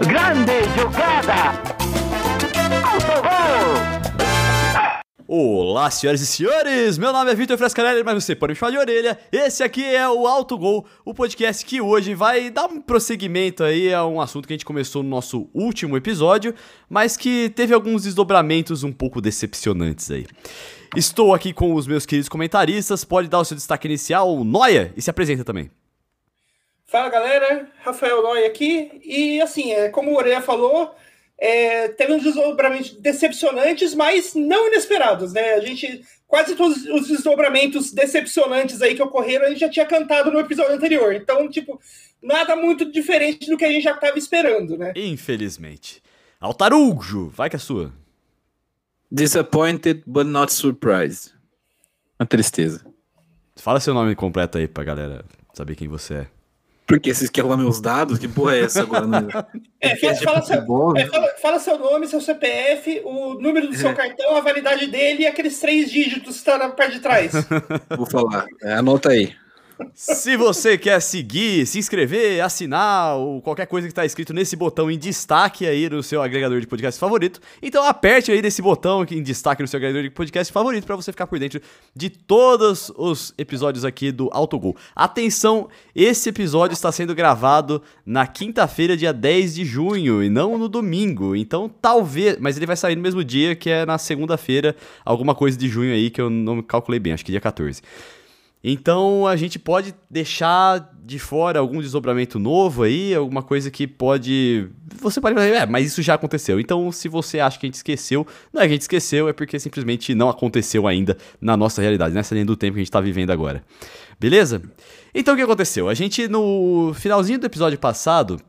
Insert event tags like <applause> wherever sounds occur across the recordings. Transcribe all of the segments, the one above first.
Grande jogada! Autogol! Olá, senhoras e senhores! Meu nome é Vitor Frescarelli, mas você pode me chamar de orelha. Esse aqui é o Alto Gol, o podcast que hoje vai dar um prosseguimento aí a um assunto que a gente começou no nosso último episódio, mas que teve alguns desdobramentos um pouco decepcionantes aí. Estou aqui com os meus queridos comentaristas, pode dar o seu destaque inicial, Noia, e se apresenta também. Fala galera, Rafael Noia aqui, e assim, é, como o Orelha falou, é, teve uns desdobramentos decepcionantes, mas não inesperados, né? A gente, quase todos os desdobramentos decepcionantes aí que ocorreram, a gente já tinha cantado no episódio anterior. Então, tipo, nada muito diferente do que a gente já estava esperando, né? Infelizmente. Altarujo, vai que é sua. Disappointed, but not surprised. Uma tristeza. Fala seu nome completo aí pra galera saber quem você é. Porque vocês querem lá meus dados? Que porra é essa agora? No... <laughs> É, fala, fala, seu, é, fala, fala, seu, nome, seu CPF, o número do seu é. cartão, a validade dele e aqueles três dígitos que estão na parte de trás. <laughs> Vou falar. É, anota aí. Se você quer seguir, se inscrever, assinar ou qualquer coisa que está escrito nesse botão em destaque aí no seu agregador de podcast favorito, então aperte aí nesse botão em destaque no seu agregador de podcast favorito para você ficar por dentro de todos os episódios aqui do Autogol. Atenção, esse episódio está sendo gravado na quinta-feira, dia 10 de junho, e não no domingo. Então talvez, mas ele vai sair no mesmo dia, que é na segunda-feira, alguma coisa de junho aí que eu não calculei bem, acho que dia 14. Então a gente pode deixar de fora algum desdobramento novo aí, alguma coisa que pode. Você pode fazer, é, mas isso já aconteceu. Então, se você acha que a gente esqueceu, não é que a gente esqueceu, é porque simplesmente não aconteceu ainda na nossa realidade, nessa linha do tempo que a gente está vivendo agora. Beleza? Então o que aconteceu? A gente, no finalzinho do episódio passado,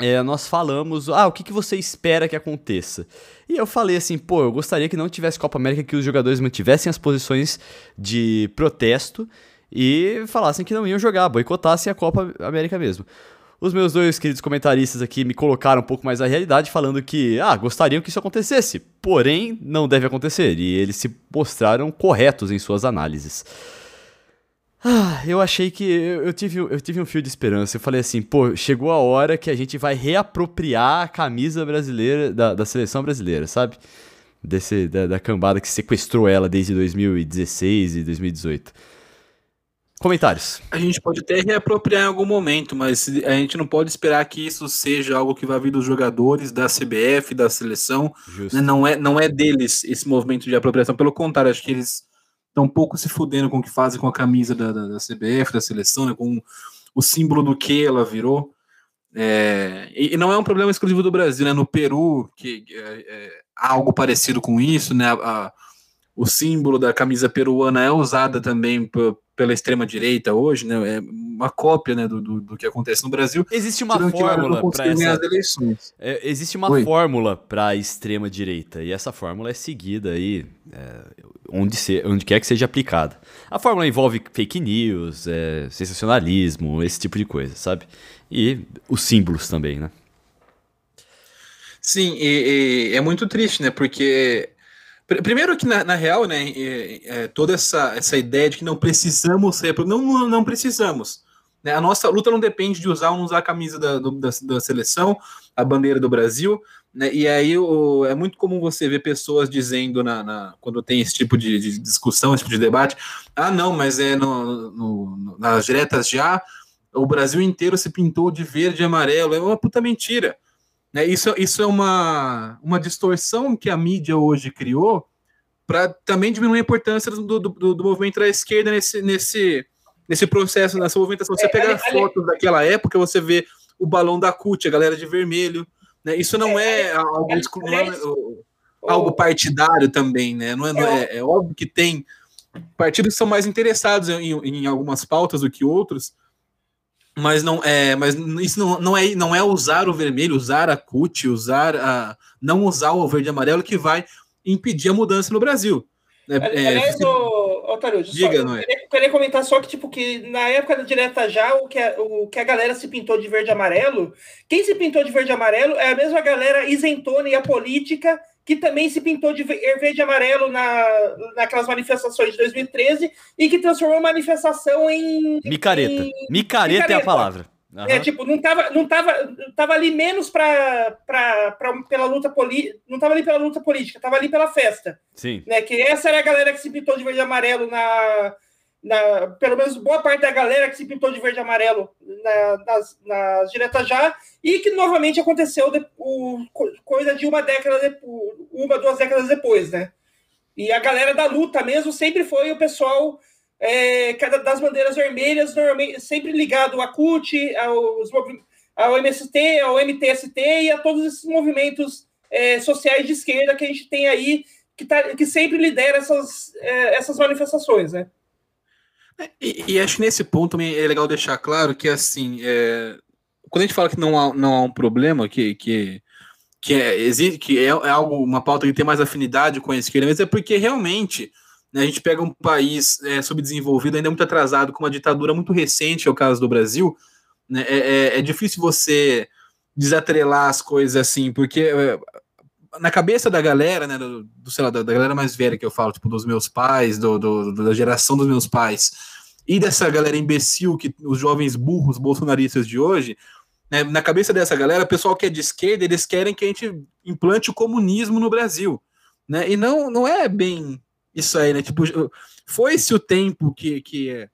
é, nós falamos, ah, o que, que você espera que aconteça? E eu falei assim, pô, eu gostaria que não tivesse Copa América, que os jogadores mantivessem as posições de protesto e falassem que não iam jogar, boicotassem a Copa América mesmo. Os meus dois queridos comentaristas aqui me colocaram um pouco mais a realidade, falando que, ah, gostariam que isso acontecesse, porém não deve acontecer, e eles se mostraram corretos em suas análises. Ah, eu achei que. Eu, eu, tive, eu tive um fio de esperança. Eu falei assim, pô, chegou a hora que a gente vai reapropriar a camisa brasileira, da, da seleção brasileira, sabe? Desse, da, da cambada que sequestrou ela desde 2016 e 2018. Comentários. A gente pode até reapropriar em algum momento, mas a gente não pode esperar que isso seja algo que vai vir dos jogadores, da CBF, da seleção. Né? Não, é, não é deles esse movimento de apropriação. Pelo contrário, acho que eles estão um pouco se fudendo com o que fazem com a camisa da, da, da CBF, da seleção, né, com o símbolo do que ela virou. É, e, não é um problema exclusivo do Brasil, né? No Peru, que é, é, há algo parecido com isso, né? A, a, o símbolo da camisa peruana é usada também pela extrema direita hoje, né? É uma cópia né, do, do, do que acontece no Brasil. Existe uma fórmula para essa... eleições. É, existe uma Oi. fórmula para a extrema direita e essa fórmula é seguida aí é, onde, se, onde quer que seja aplicada. A fórmula envolve fake news, é, sensacionalismo, esse tipo de coisa, sabe? E os símbolos também, né? Sim, e, e é muito triste, né? Porque Primeiro que, na, na real, né, é, toda essa, essa ideia de que não precisamos ser... Não, não precisamos. Né? A nossa luta não depende de usar ou não usar a camisa da, do, da, da, seleção, a bandeira do Brasil, né? e aí o, é muito comum você ver pessoas dizendo, na, na quando tem esse tipo de, de, discussão, esse tipo de debate, ah, não, mas é no, no, nas diretas já, o Brasil inteiro se pintou de verde e amarelo, é uma puta mentira. Né? Isso, isso é uma, uma distorção que a mídia hoje criou para também diminuir a importância do, do, do, movimento da esquerda nesse, nesse, nesse processo, nessa movimentação. Você é, pegar fotos daquela época, você vê o balão da CUT, a galera de vermelho. Né? Isso não é, é algo, não é, algo partidário também, né? Não é, não é, é óbvio que tem partidos que são mais interessados em, em algumas pautas do que outros, mas não é, mas isso não, não, é, não é usar o vermelho, usar a CUT, usar a não usar o verde e amarelo que vai impedir a mudança no Brasil. É, Aliás, é, o, Otário, diga, não é? Queria, queria, comentar só que, tipo, que na época da direta já, o que, a, o que a galera se pintou de verde e amarelo, quem se pintou de verde e amarelo é a mesma galera isentona e a política que também se pintou de verde e amarelo na, naquelas manifestações de 2013 e que transformou a manifestação em. Micareta. Em... Micareta, Micareta é a palavra. Uhum. É, tipo, não tava, não tava, tava ali menos pra, pra, pra, pela luta política, não tava ali pela luta política, tava ali pela festa. Sim. Né, que essa era a galera que se pintou de verde e amarelo na, na, pelo menos boa parte da galera que se pintou de verde e amarelo na, nas, nas diretas já, e que novamente aconteceu de, o, coisa de uma década, de, uma, duas décadas depois, né? E a galera da luta mesmo sempre foi o pessoal é, das bandeiras vermelhas, normalmente sempre ligado à CUT, aos, ao MST, ao MTST e a todos esses movimentos é, sociais de esquerda que a gente tem aí, que, tá, que sempre lidera essas, é, essas manifestações, né? E, e, acho que nesse ponto também é legal deixar claro que, assim, é, quando a gente fala que não há, não há um problema, que, que, que, é, existe, que é, é algo, uma pauta que tem mais afinidade com a esquerda, mas é porque realmente a gente pega um país é, subdesenvolvido, ainda muito atrasado, com uma ditadura muito recente, é o caso do Brasil, né, é, é, é difícil você desatrelar as coisas assim, porque é, na cabeça da galera, né, do, do sei lá, da, da, galera mais velha que eu falo, tipo, dos meus pais, do, do, da geração dos meus pais, e dessa galera imbecil, que os jovens burros bolsonaristas de hoje, né, na cabeça dessa galera, o pessoal que é de esquerda, eles querem que a gente implante o comunismo no Brasil, né, e não, não é bem isso aí, né? Tipo, foi-se o tempo que, que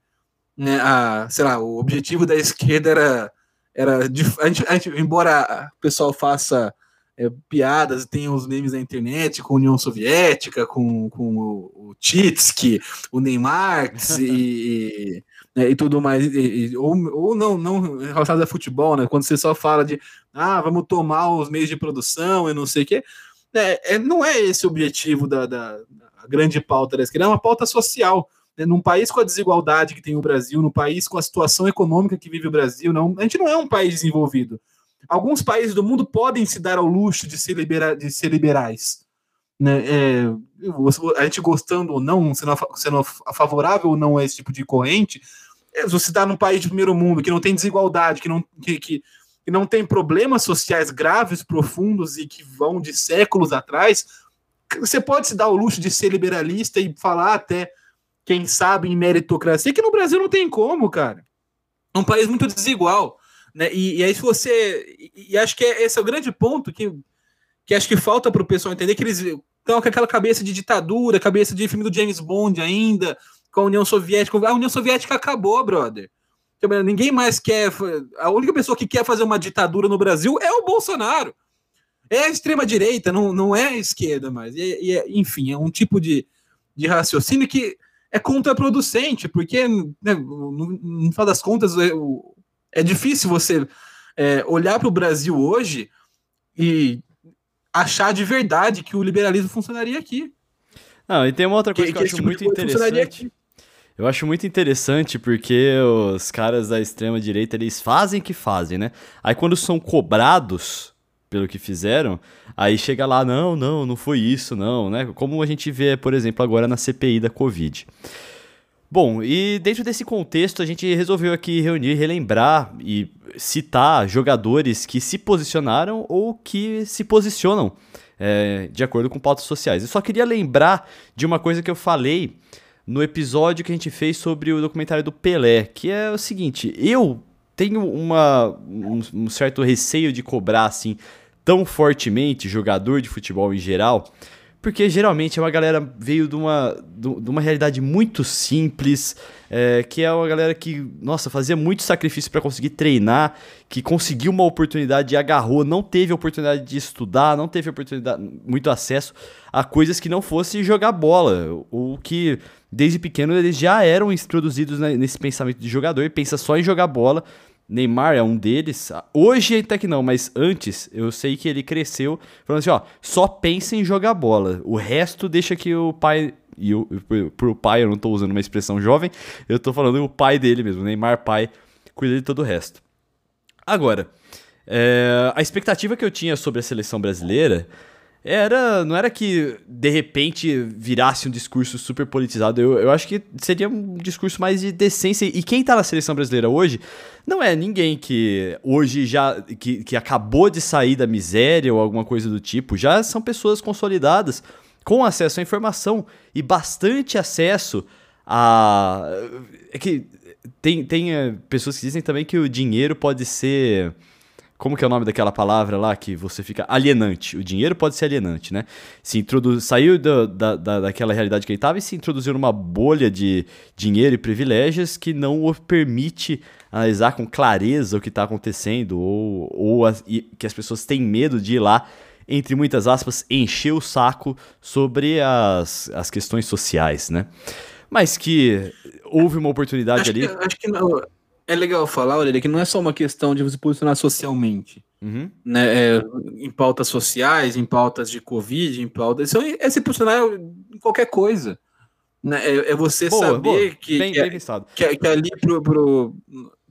né, a, sei lá, o objetivo da esquerda era, era a gente, a gente, embora o pessoal faça é, piadas e tenha os memes na internet com a União Soviética, com, com o, o Titsky, o Neymar <laughs> e, e, né, e tudo mais, e, ou, ou não, não relacionado a futebol, né? Quando você só fala de ah, vamos tomar os meios de produção e não sei o quê. É, é, não é esse o objetivo da, da, grande pauta da esquerda, é uma pauta social. Né? Num país com a desigualdade que tem o Brasil, num país com a situação econômica que vive o Brasil, não, a gente não é um país desenvolvido. Alguns países do mundo podem se dar ao luxo de ser, libera, de ser liberais. Né? É, a gente gostando ou não, sendo, sendo favorável ou não a esse tipo de corrente, é, você está num país de primeiro mundo que não tem desigualdade, que não, que, que, que não tem problemas sociais graves, profundos e que vão de séculos atrás, você pode se dar o luxo de ser liberalista e falar até, quem sabe, em meritocracia, que no Brasil não tem como, cara. É um país muito desigual. Né? E, e aí, se você. E, e acho que é, esse é o grande ponto que, que acho que falta para o pessoal entender que eles estão com aquela cabeça de ditadura, cabeça de filme do James Bond ainda, com a União Soviética. A União Soviética acabou, brother. Ninguém mais quer. A única pessoa que quer fazer uma ditadura no Brasil é o Bolsonaro. É a extrema-direita, não, não é a esquerda mais. E, e, enfim, é um tipo de, de raciocínio que é contraproducente, porque, né, no, no final das contas, é, é difícil você é, olhar para o Brasil hoje e achar de verdade que o liberalismo funcionaria aqui. Não, e tem uma outra coisa que, que eu acho tipo muito interessante. Eu acho muito interessante porque os caras da extrema direita, eles fazem que fazem, né? Aí quando são cobrados pelo que fizeram, aí chega lá, não, não, não foi isso, não, né? Como a gente vê, por exemplo, agora na CPI da Covid. Bom, e dentro desse contexto a gente resolveu aqui reunir, relembrar e citar jogadores que se posicionaram ou que se posicionam é, de acordo com pautas sociais. Eu só queria lembrar de uma coisa que eu falei no episódio que a gente fez sobre o documentário do Pelé, que é o seguinte, eu tenho uma, um, um certo receio de cobrar assim tão fortemente jogador de futebol em geral, porque geralmente é uma galera veio de uma, de uma realidade muito simples, é, que é uma galera que, nossa, fazia muito sacrifício para conseguir treinar, que conseguiu uma oportunidade e agarrou, não teve oportunidade de estudar, não teve oportunidade, muito acesso a coisas que não fosse jogar bola, ou que desde pequeno eles já eram introduzidos nesse pensamento de jogador e pensa só em jogar bola, Neymar é um deles. Hoje até que não, mas antes eu sei que ele cresceu falando assim, ó, só pensa em jogar bola. O resto deixa que o pai e o pro pai eu não tô usando uma expressão jovem, eu tô falando o pai dele mesmo, Neymar pai, cuida de todo o resto. Agora, é, a expectativa que eu tinha sobre a seleção brasileira era não era que de repente virasse um discurso super politizado. Eu, eu acho que seria um discurso mais de decência. E quem tá na seleção brasileira hoje não é ninguém que hoje já que, que acabou de sair da miséria ou alguma coisa do tipo. Já são pessoas consolidadas com acesso à informação e bastante acesso a. É que tem, tem é, pessoas que dizem também que o dinheiro pode ser. Como que é o nome daquela palavra lá que você fica alienante? O dinheiro pode ser alienante, né? Se saiu do, da, da, daquela realidade que ele estava e se introduziu numa bolha de dinheiro e privilégios que não o permite analisar com clareza o que está acontecendo ou, ou as, que as pessoas têm medo de ir lá, entre muitas aspas, encher o saco sobre as, as questões sociais, né? Mas que houve uma oportunidade acho ali. Que, acho que não, é legal falar, Aurélia, que não é só uma questão de você posicionar socialmente. Uhum. Né, é, em pautas sociais, em pautas de Covid, em pautas. Isso é se posicionar em qualquer coisa. Né, é, é você boa, saber boa. Que, bem, que, bem pensado. Que, que, ali pro, pro,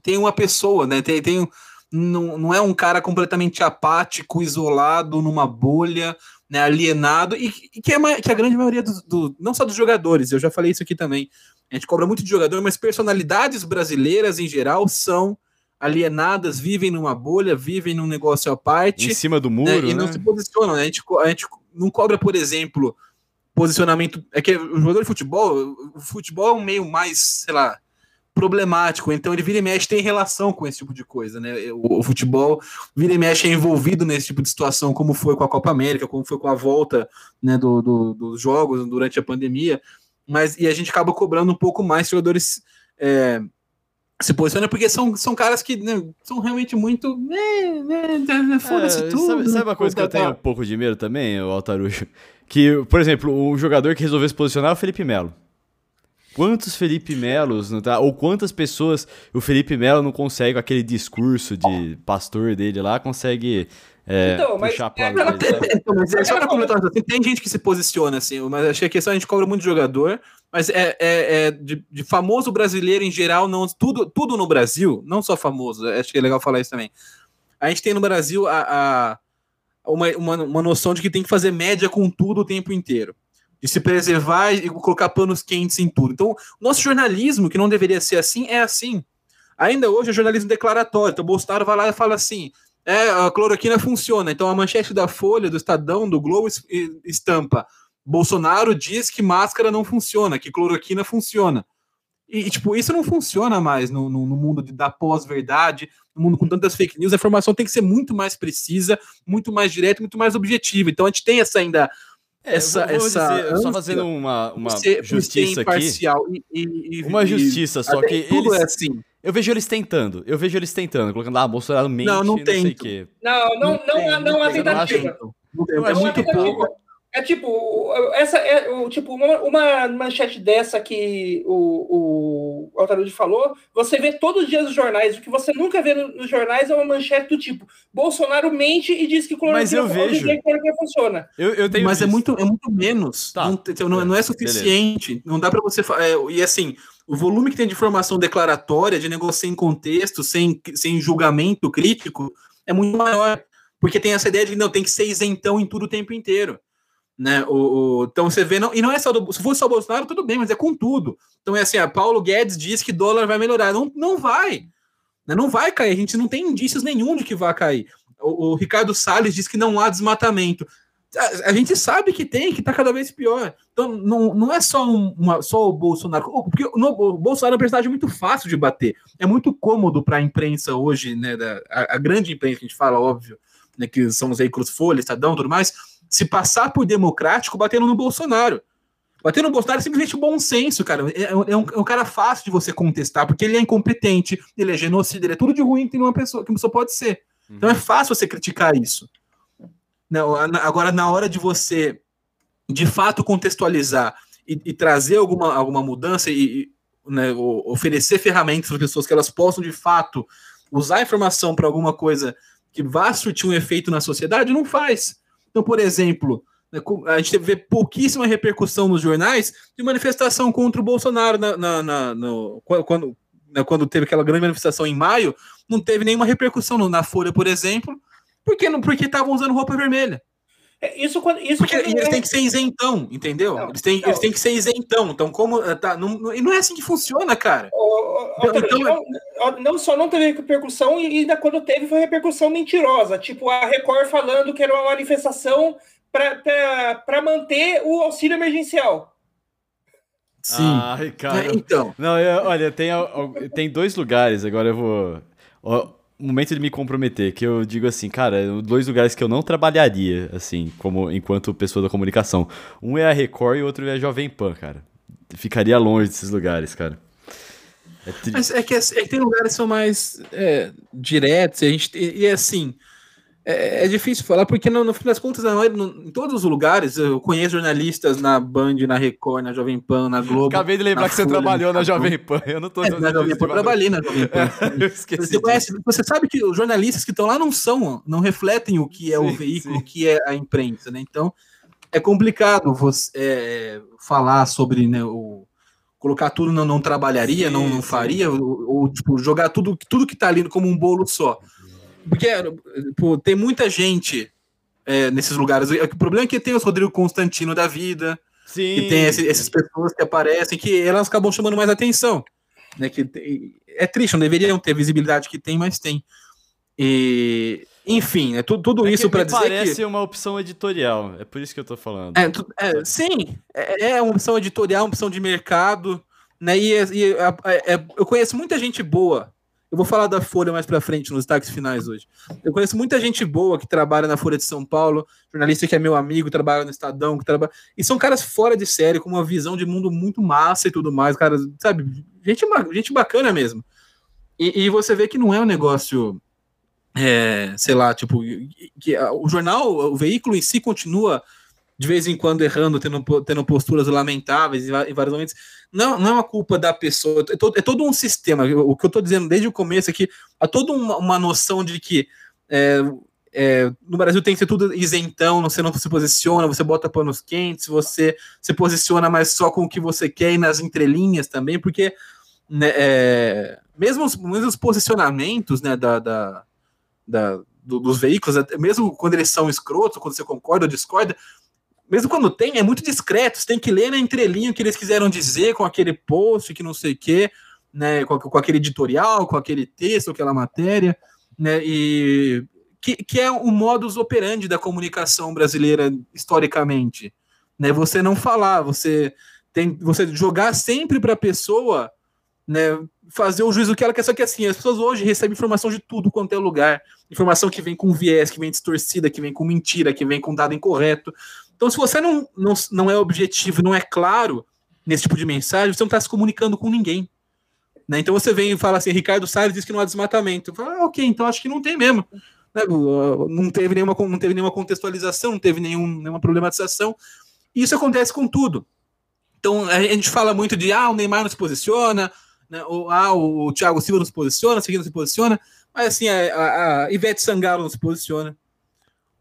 tem uma pessoa, né? Tem, tem, não, não é um cara completamente apático, isolado numa bolha, né, alienado, e, e que, é, que a grande maioria dos, do, não só dos jogadores, eu já falei isso aqui também, a gente cobra muito de jogador, mas personalidades brasileiras em geral são alienadas, vivem numa bolha, vivem num negócio à parte. Em cima do muro. Né, e não né? se posicionam. Né? A, gente, a gente não cobra, por exemplo, posicionamento. É que o jogador de futebol, o futebol é um meio mais, sei lá, problemático. Então ele vira e mexe tem relação com esse tipo de coisa, né? O, o, futebol vira e mexe é envolvido nesse tipo de situação, como foi com a Copa América, como foi com a volta né, do, do, dos jogos durante a pandemia. Mas e a gente acaba cobrando um pouco mais jogadores é, se posicionam porque são, são caras que né, são realmente muito. Né, né, Foda-se é, tudo. Sabe, sabe uma coisa que eu tenho um pouco de medo também, o Altarujo? Que, por exemplo, um jogador que resolveu se posicionar é o Felipe Melo. Quantos Felipe Melos, não tá? ou quantas pessoas o Felipe Melo não consegue, com aquele discurso de pastor dele lá, consegue é, então, mas puxar é, lado então, mas é só assim, tem gente que se posiciona assim, mas achei que a gente cobra muito de jogador, mas é, é, é de, de, famoso brasileiro em geral, não tudo, tudo no Brasil, não só famoso, acho que é legal falar isso também. A gente tem no Brasil a, a uma, uma, uma noção de que tem que fazer média com tudo o tempo inteiro de se preservar e colocar panos quentes em tudo. Então, o nosso jornalismo, que não deveria ser assim, é assim. Ainda hoje é jornalismo declaratório. Então, Bolsonaro vai lá e fala assim: é, a cloroquina funciona. Então, a manchete da Folha, do Estadão, do Globo estampa. Bolsonaro diz que máscara não funciona, que cloroquina funciona. E, tipo, isso não funciona mais no, no, no mundo de, da pós-verdade, no mundo com tantas fake news. A informação tem que ser muito mais precisa, muito mais direta, muito mais objetiva. Então, a gente tem essa ainda essa, vou, vou essa dizer, só fazendo uma, uma justiça aqui. E, e, uma justiça, só que tudo eles, é assim. Eu vejo eles tentando, eu vejo eles tentando, colocando, ah, Bolsonaro mente, não, não, não sei o quê. Não, não, não, não, não, não há tentativa. É muito pouco. É tipo, essa é o tipo uma, uma, manchete dessa que o, o Altarude falou, você vê todos os dias nos jornais, o que você nunca vê nos jornais é uma manchete do tipo, Bolsonaro mente e diz que cloroquina, Mas eu vejo. funciona. Eu, eu tenho Mas é muito, é muito menos. Tá. Não, não, não, é suficiente. Beleza. Não dá para você. É, e assim, o volume que tem de informação declaratória, de negócio sem contexto, sem, sem julgamento crítico, é muito maior. Porque tem essa ideia de que não tem que ser isentão em tudo o tempo inteiro. Né? O, o, então você vê, não, e não é só do, se fosse só o Bolsonaro, tudo bem, mas é com tudo. Então é assim: a Paulo Guedes diz que dólar vai melhorar. Não, não vai. Né? Não vai cair. A gente não tem indícios nenhum de que vai cair. O, o Ricardo Salles diz que não há desmatamento. A, a, gente sabe que tem, que está cada vez pior. Então não, não é só, um, uma, só o Bolsonaro. Porque no, o Bolsonaro é um personagem muito fácil de bater. É muito cômodo para a imprensa hoje, né? Da, a, a, grande imprensa que a gente fala, óbvio, né, que são os veículos Folha, Estadão tudo mais se passar por democrático batendo no Bolsonaro. Bater no Bolsonaro é simplesmente bom senso, cara. É, é, um, é, um, cara fácil de você contestar, porque ele é incompetente, ele é genocida, ele é tudo de ruim que uma pessoa, que uma pessoa pode ser. Uhum. Então é fácil você criticar isso. Não, agora, na hora de você, de fato, contextualizar e, e trazer alguma, alguma mudança e, né, oferecer ferramentas para as pessoas que elas possam, de fato, usar a informação para alguma coisa que vá surtir um efeito na sociedade, não faz. Então, por exemplo, né, a gente vê pouquíssima repercussão nos jornais de manifestação contra o Bolsonaro na, na, na no, quando, né, quando teve aquela grande manifestação em maio, não teve nenhuma repercussão na Folha, por exemplo, porque não porque estavam usando roupa vermelha. É, isso quando isso porque quando eles é... têm que ser isentão, entendeu? Não, eles, têm, não. eles têm que ser isentão. Então, como eh, tá, não, não, não é assim que funciona, cara. O, o, então, não, não, só não teve repercussão, e ainda quando teve foi repercussão mentirosa. Tipo, a Record falando que era uma manifestação para manter o auxílio emergencial. Sim. Ai, cara. É, então. Não, eu- olha, tem, tem dois lugares, agora eu vou. Momento de me comprometer, que eu digo assim, cara, dois lugares que eu não trabalharia, assim, como enquanto pessoa da comunicação. Um é a Record e o outro é a Jovem Pan, cara. Ficaria longe desses lugares, cara. É tri- Mas é que, é que tem lugares que são mais é, diretos, e, a gente, e, assim, é, é difícil falar, porque no, no fim das contas, maioria- no- em todos os lugares, eu conheço jornalistas na Band, na Record, na Jovem Pan, na Globo. Acabei de lembrar que você trabalhou na. Jovem Pan. Eu não tô É, na Jovem Pan, eu trabalhei na Jovem Pan. <laughs> eu esqueci. Você, conhece, você sabe que os jornalistas que estão lá não são, não refletem o que é o Sim, veículo, sim. o que é a imprensa, né? Então é complicado você é, falar sobre né, o colocar tudo não, não trabalharia, Sim, não, não faria, ou, ou, tipo, jogar tudo, tudo que tá ali como um bolo só. Porque pô, tem muita gente é, nesses lugares. O problema é que tem os Rodrigo Constantino da vida, Sim. que tem esse- essas pessoas que aparecem, que elas acabam chamando mais atenção. Né, que é triste, não deveriam ter a visibilidade que tem, mas tem. E, enfim, é tu- tudo É que isso para dizer parece que. uma opção editorial. É por isso que eu tô falando. É, tu- é, sim, é, é uma opção editorial, uma opção de mercado, né? E, e é- eu conheço muita gente boa. Eu vou falar da Folha mais para frente, nos destaques finais hoje. Eu conheço muita gente boa que trabalha na Folha de São Paulo, jornalista que é meu amigo, trabalha no Estadão, que trabalha. E são caras fora de série, com uma visão de mundo muito massa e tudo mais, cara, sabe? Gente, gente bacana mesmo. E, e você vê que não é um negócio, é, sei lá, tipo, que o jornal, o veículo em si continua de vez em quando errando, tendo, tendo posturas lamentáveis em vários momentos. Não, não é uma culpa da pessoa, é todo, é todo um sistema. O que eu estou dizendo desde o começo é que há toda uma, uma noção de que é, é, no Brasil tem que ser tudo isentão, você não se posiciona, você bota panos quentes, você se posiciona mais só com o que você quer e nas entrelinhas também, porque né, é, mesmo, os, mesmo os posicionamentos né, da, da, da- do- dos veículos, mesmo quando eles são escrotos, quando você concorda ou discorda, mesmo quando tem, é muito discreto, você tem que ler na entrelinha o que eles quiseram dizer com aquele post, que não sei o quê, né, com, com aquele editorial, com aquele texto, aquela matéria, né, e que, que é o modus operandi da comunicação brasileira historicamente, né, você não falar, você tem, você jogar sempre para a pessoa, né, fazer o juízo que ela quer, só que assim, as pessoas hoje recebem informação de tudo quanto é lugar, informação que vem com viés, que vem distorcida, que vem com mentira, que vem com dado incorreto, então, se você não, não, não é objetivo, não é claro nesse tipo de mensagem, você não está se comunicando com ninguém. Né? Então você vem e fala assim, Ricardo Salles diz que não há desmatamento. Falo, ah, ok, então acho que não tem mesmo. Né? Não, teve nenhuma, não teve nenhuma contextualização, não teve nenhum, nenhuma problematização. E isso acontece com tudo. Então a gente fala muito de ah, o Neymar não se posiciona, né? ou ah, o Thiago Silva não se posiciona, o não se posiciona, mas assim, a, a, a Ivete Sangalo não se posiciona,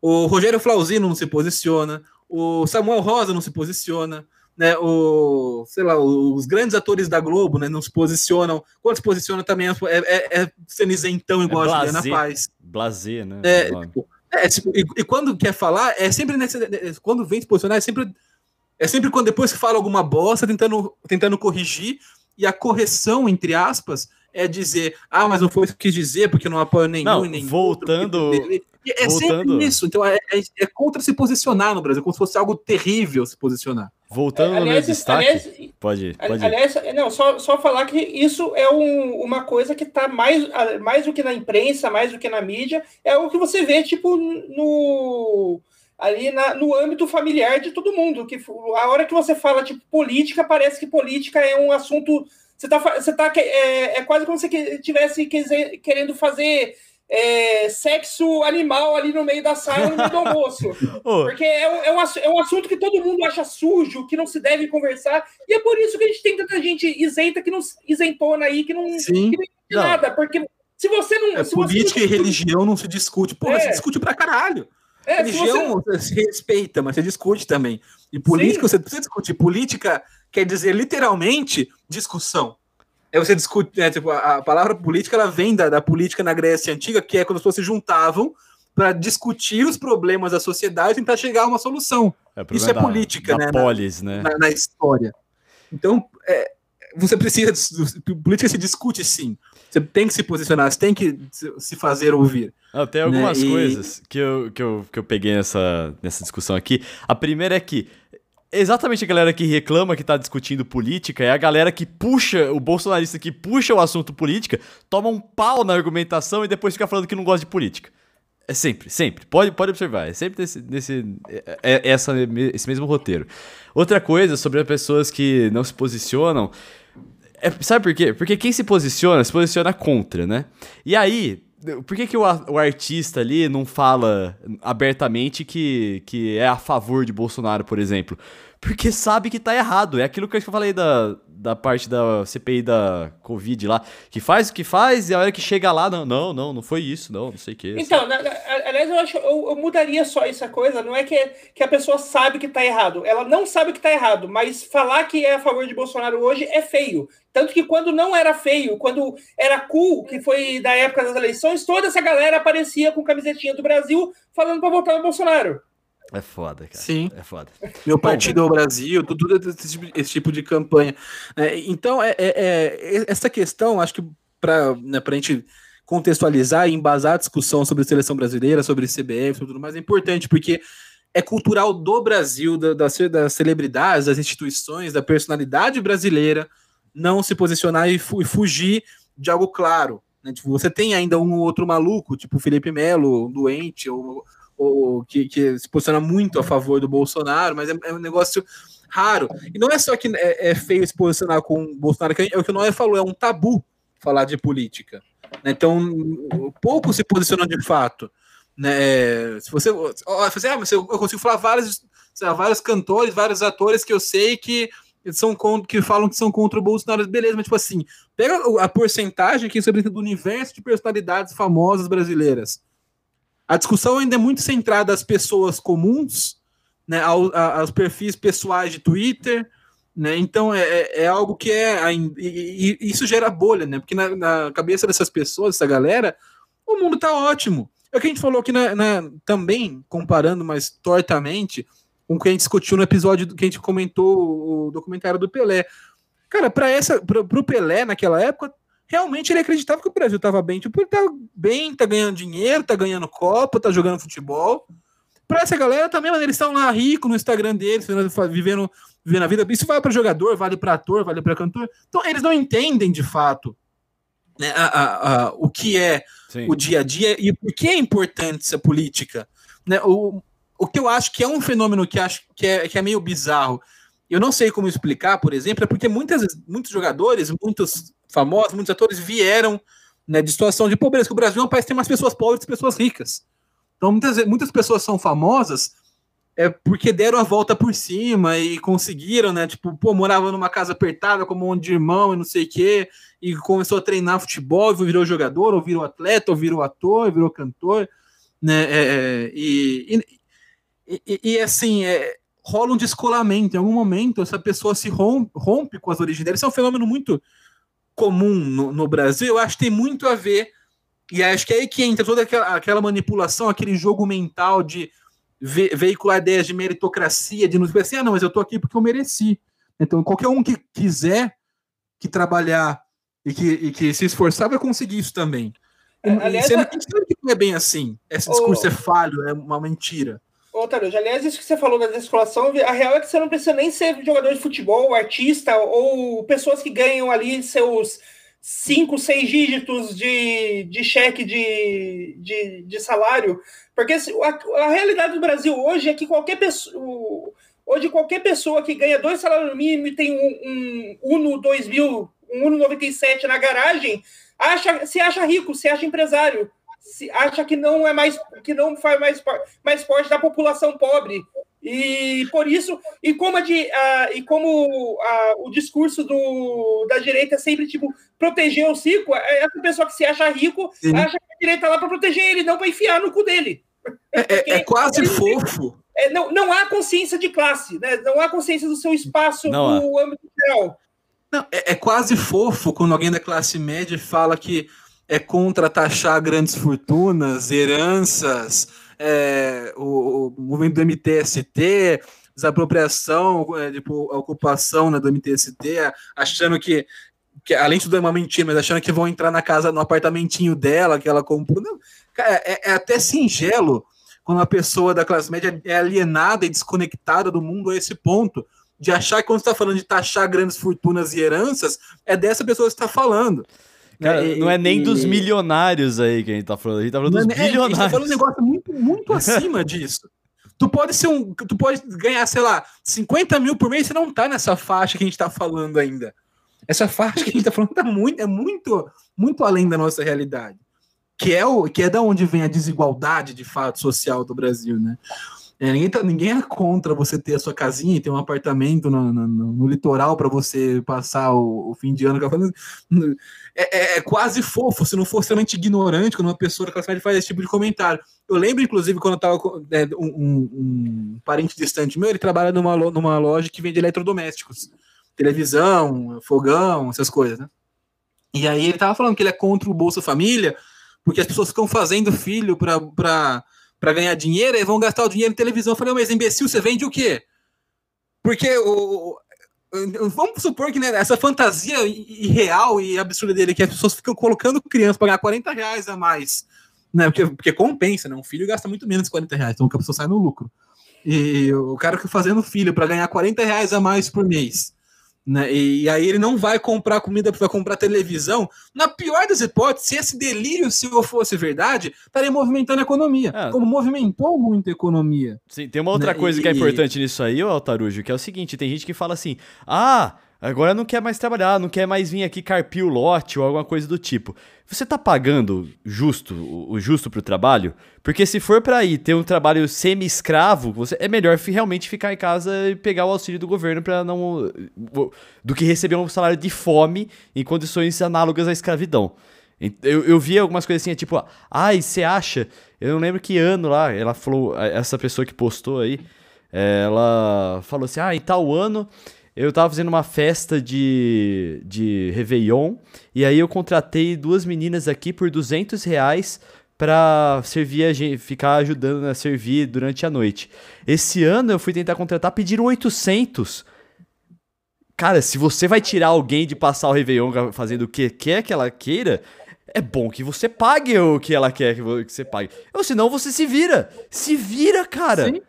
o Rogério Flauzino não se posiciona, o Samuel Rosa não se posiciona, né? O, sei lá, os grandes atores da Globo, né, não se posicionam. Quando se posiciona também é, é, é sendo isentão igual É a Juliana. Paz. Blazer, né? É, tipo, é, tipo, e, e quando quer falar, é sempre quando vem se posicionar, é sempre é sempre quando depois que fala alguma bosta, tentando, tentando corrigir, e a correção, entre aspas, é dizer, ah, mas não foi isso que quis dizer, porque não apoio nenhum Não, e nem voltando- outro, É voltando- sempre isso. Então é, é, é contra se posicionar no Brasil, como se fosse algo terrível se posicionar. Voltando no meu aliás, destaque. aliás, Pode ir, pode ir. Aliás, não, só, só falar que isso é um- uma coisa que está mais, mais do que na imprensa, mais do que na mídia, é o que você vê, tipo, no ali na- no âmbito familiar de todo mundo. Que a hora que você fala, tipo, política, parece que política é um assunto. Você tá, você tá é, é quase como se você estivesse querendo fazer é, sexo animal ali no meio da sala, no meio do almoço. <laughs> Porque é um, é, um, é um assunto que todo mundo acha sujo, que não se deve conversar, e é por isso que a gente tem tanta gente isenta que não isentona aí, que não, Sim. que não Não. nada. Porque se você não. É, se política você e religião não se discute. Pô, É. se discute pra caralho. É, se você- religião se respeita, mas você discute também. E política, você precisa discutir. Política quer dizer literalmente discussão. É você discute, né, tipo, a, a palavra política ela vem da, da política na Grécia Antiga, que é quando as pessoas se juntavam para discutir os problemas da sociedade e tentar chegar a uma solução é isso é da- política, da né, na- polis, né? na, na história. Então, é, você precisa. Política se discute sim. Você tem que se posicionar, você tem que se- fazer ouvir. Não, tem algumas Né, e- coisas que eu, que, eu, que eu peguei nessa, nessa discussão aqui. A primeira é que exatamente a galera que reclama que tá discutindo política, é a galera que puxa, o bolsonarista que puxa o assunto política, toma um pau na argumentação e depois fica falando que não gosta de política. É sempre, sempre. Pode, pode observar. É sempre desse, desse, é, é essa, esse mesmo roteiro. Outra coisa sobre as pessoas que não se posicionam. É, sabe por quê? Porque quem se posiciona, se posiciona contra, né? E aí, por que, que o, o, artista ali não fala abertamente que, que é a favor de Bolsonaro, por exemplo? Porque sabe que tá errado. É aquilo que eu falei da, da parte da CPI da Covid lá, que faz o que faz e a hora que chega lá, não, não, não, não foi isso, não, não sei o que. Então, na, na, aliás, eu acho eu, eu, mudaria só essa coisa, não é que, que a pessoa sabe que tá errado, ela não sabe que tá errado, mas falar que é a favor de Bolsonaro hoje é feio. Tanto que quando não era feio, quando era cool, que foi da época das eleições, toda essa galera aparecia com camisetinha do Brasil falando para votar no Bolsonaro. É foda, cara. Sim. É foda. Meu partido é o Brasil, tudo esse tipo, esse tipo de campanha. É, então, é, é, é, essa questão, acho que para né, a gente contextualizar e embasar a discussão sobre seleção brasileira, sobre CBF, tudo mais, é importante, porque é cultural do Brasil, da, das, das celebridades, das instituições, da personalidade brasileira, não se posicionar e, fu e fugir de algo claro. Né? Tipo, você tem ainda um outro maluco, tipo Felipe Melo, doente, ou ou que, que, se posiciona muito a favor do Bolsonaro, mas é, é um negócio raro. E não é só que é, é feio se posicionar com o Bolsonaro, que é o que o Noé falou, é um tabu falar de política. Né? Então, pouco se posicionam de fato. Né? Se você, você ah, mas eu consigo falar vários, lá, vários cantores, vários atores que eu sei que são que falam que são contra o Bolsonaro, beleza, mas tipo assim, pega a porcentagem que sobre do universo de personalidades famosas brasileiras a discussão ainda é muito centrada às pessoas comuns, né, aos, aos perfis pessoais de Twitter, né? Então é, é, é algo que é e, e, isso gera bolha, né? Porque na, na, cabeça dessas pessoas, dessa galera, o mundo tá ótimo. É o que a gente falou aqui na, na, também comparando, mas tortamente, com o que a gente discutiu no episódio que a gente comentou o documentário do Pelé. Cara, para essa, para o Pelé naquela época, realmente ele acreditava que o Brasil estava bem. Tipo, ele tá bem, tá ganhando dinheiro, tá ganhando Copa, tá jogando futebol. Para essa galera também, mano, eles estão lá ricos no Instagram deles, vivendo, vivendo a vida. Isso vale para jogador, vale para ator, vale para cantor. Então, eles não entendem de fato né, a, a, a, o que é Sim. o dia a dia e por que é importante essa política. Né? O, o que eu acho que é um fenômeno que acho que é, que é meio bizarro. Eu não sei como explicar, por exemplo, é porque muitas, muitos jogadores, muitos famosos, muitos atores vieram né, de situação de pobreza, que o Brasil é um país que tem mais pessoas pobres que pessoas ricas. Então, muitas, muitas pessoas são famosas é porque deram a volta por cima e conseguiram, né? Tipo, pô, morava numa casa apertada com um monte de irmão e não sei o quê, e começou a treinar futebol, e virou jogador, ou virou atleta, ou virou ator, ou virou cantor, né? É, é e, e, e, e, assim, é, rola um descolamento. Em algum momento, essa pessoa se rompe, rompe com as origens dela. Isso é um fenômeno muito comum no, no, Brasil, eu acho que tem muito a ver, e acho que é aí que entra toda aquela, aquela manipulação, aquele jogo mental de ve, veicular ideias de meritocracia, de nos dizer assim, ah, não, mas eu tô aqui porque eu mereci. Então, qualquer um que quiser que trabalhar e que, e que se esforçar vai conseguir isso também. É, aliás, sendo que não é bem assim. Esse discurso é falho, é uma mentira. Taruja, aliás, isso que você falou da descolação, a real é que você não precisa nem ser jogador de futebol, artista ou pessoas que ganham ali seus cinco, seis dígitos de, de cheque de, de, de salário. Porque assim, a, a, realidade do Brasil hoje é que qualquer pessoa. Hoje, qualquer pessoa que ganha dois salários mínimos e tem um, um Uno 2000, um Uno 97 na garagem, acha, se acha rico, se acha empresário se acha que não é mais que não faz mais, mais parte da população pobre e por isso e como a de, uh, e como uh, o discurso do, da direita é sempre tipo proteger o rico é essa pessoa que se acha rico Sim. acha que a direita tá lá para proteger ele não para enfiar no cu dele é, é, é quase ele, fofo é, não, não há consciência de classe né? não há consciência do seu espaço não no há. âmbito geral não, é, é quase fofo quando alguém da classe média fala que é contra taxar grandes fortunas, heranças, é, o, o, movimento do MTST, desapropriação, é, tipo, a ocupação né, do MTST, achando que, que, além de tudo é uma mentira, mas achando que vão entrar na casa, no apartamentinho dela, que ela comprou. Não, cara, é, é até singelo quando a pessoa da classe média é alienada e desconectada do mundo a esse ponto de achar que quando está falando de taxar grandes fortunas e heranças, é dessa pessoa que está falando. Cara, né? não é nem e... dos milionários aí que a gente tá falando, a gente tá falando dos é, bilionários. A gente tá falando um negócio muito, muito <laughs> acima disso. Tu pode ser um. Tu pode ganhar, sei lá, 50 mil por mês, você não tá nessa faixa que a gente tá falando ainda. Essa faixa que a gente tá falando tá muito, é muito, muito além da nossa realidade. Que é, o, que é da onde vem a desigualdade de fato social do Brasil, né? É, ninguém, tá, ninguém é contra você ter a sua casinha e ter um apartamento no, no, no litoral para você passar o, o, fim de ano. É, é, é, quase fofo, se não for extremamente ignorante quando uma pessoa da classe faz esse tipo de comentário. Eu lembro, inclusive, quando eu tava é, um, um, um, parente distante meu, ele trabalha numa, numa loja que vende eletrodomésticos. Televisão, fogão, essas coisas, né? E aí ele tava falando que ele é contra o Bolsa Família, porque as pessoas ficam fazendo filho para para ganhar dinheiro, e vão gastar o dinheiro em televisão. Eu falei, mas imbecil, você vende o quê? Porque o, vamos supor que né, essa fantasia irreal e absurda dele, que as pessoas ficam colocando criança para ganhar 40 reais a mais, né? Porque, porque compensa, né? Um filho gasta muito menos de 40 reais, então a pessoa sai no lucro. E o cara que fazendo filho para ganhar 40 reais a mais por mês né? E, e, aí ele não vai comprar comida para comprar televisão. Na pior das hipóteses, se esse delírio se fosse verdade, estaria movimentando a economia. É. Como movimentou muito a economia. Sim, tem uma outra né? coisa e, que é importante nisso aí, Altarujo, que é o seguinte: tem gente que fala assim, ah. Agora não quer mais trabalhar, não quer mais vir aqui carpir o lote ou alguma coisa do tipo. Você tá pagando justo, o justo pro trabalho? Porque se for para ir ter um trabalho semi-escravo, você é melhor realmente ficar em casa e pegar o auxílio do governo para não do que receber um salário de fome em condições análogas à escravidão. Eu, eu vi algumas coisas assim, é tipo, ai, ah, você acha? Eu não lembro que ano lá, ela falou, essa pessoa que postou aí, ela falou assim: ah, em tal ano eu tava fazendo uma festa de, de Réveillon, e aí eu contratei duas meninas aqui por 200 reais pra servir a gente, ficar ajudando a servir durante a noite. Esse ano eu fui tentar contratar, pediram 800. Cara, se você vai tirar alguém de passar o Réveillon fazendo o que quer que ela queira, é bom que você pague o que ela quer que você pague. Ou senão você se vira. Se vira, cara. Sim.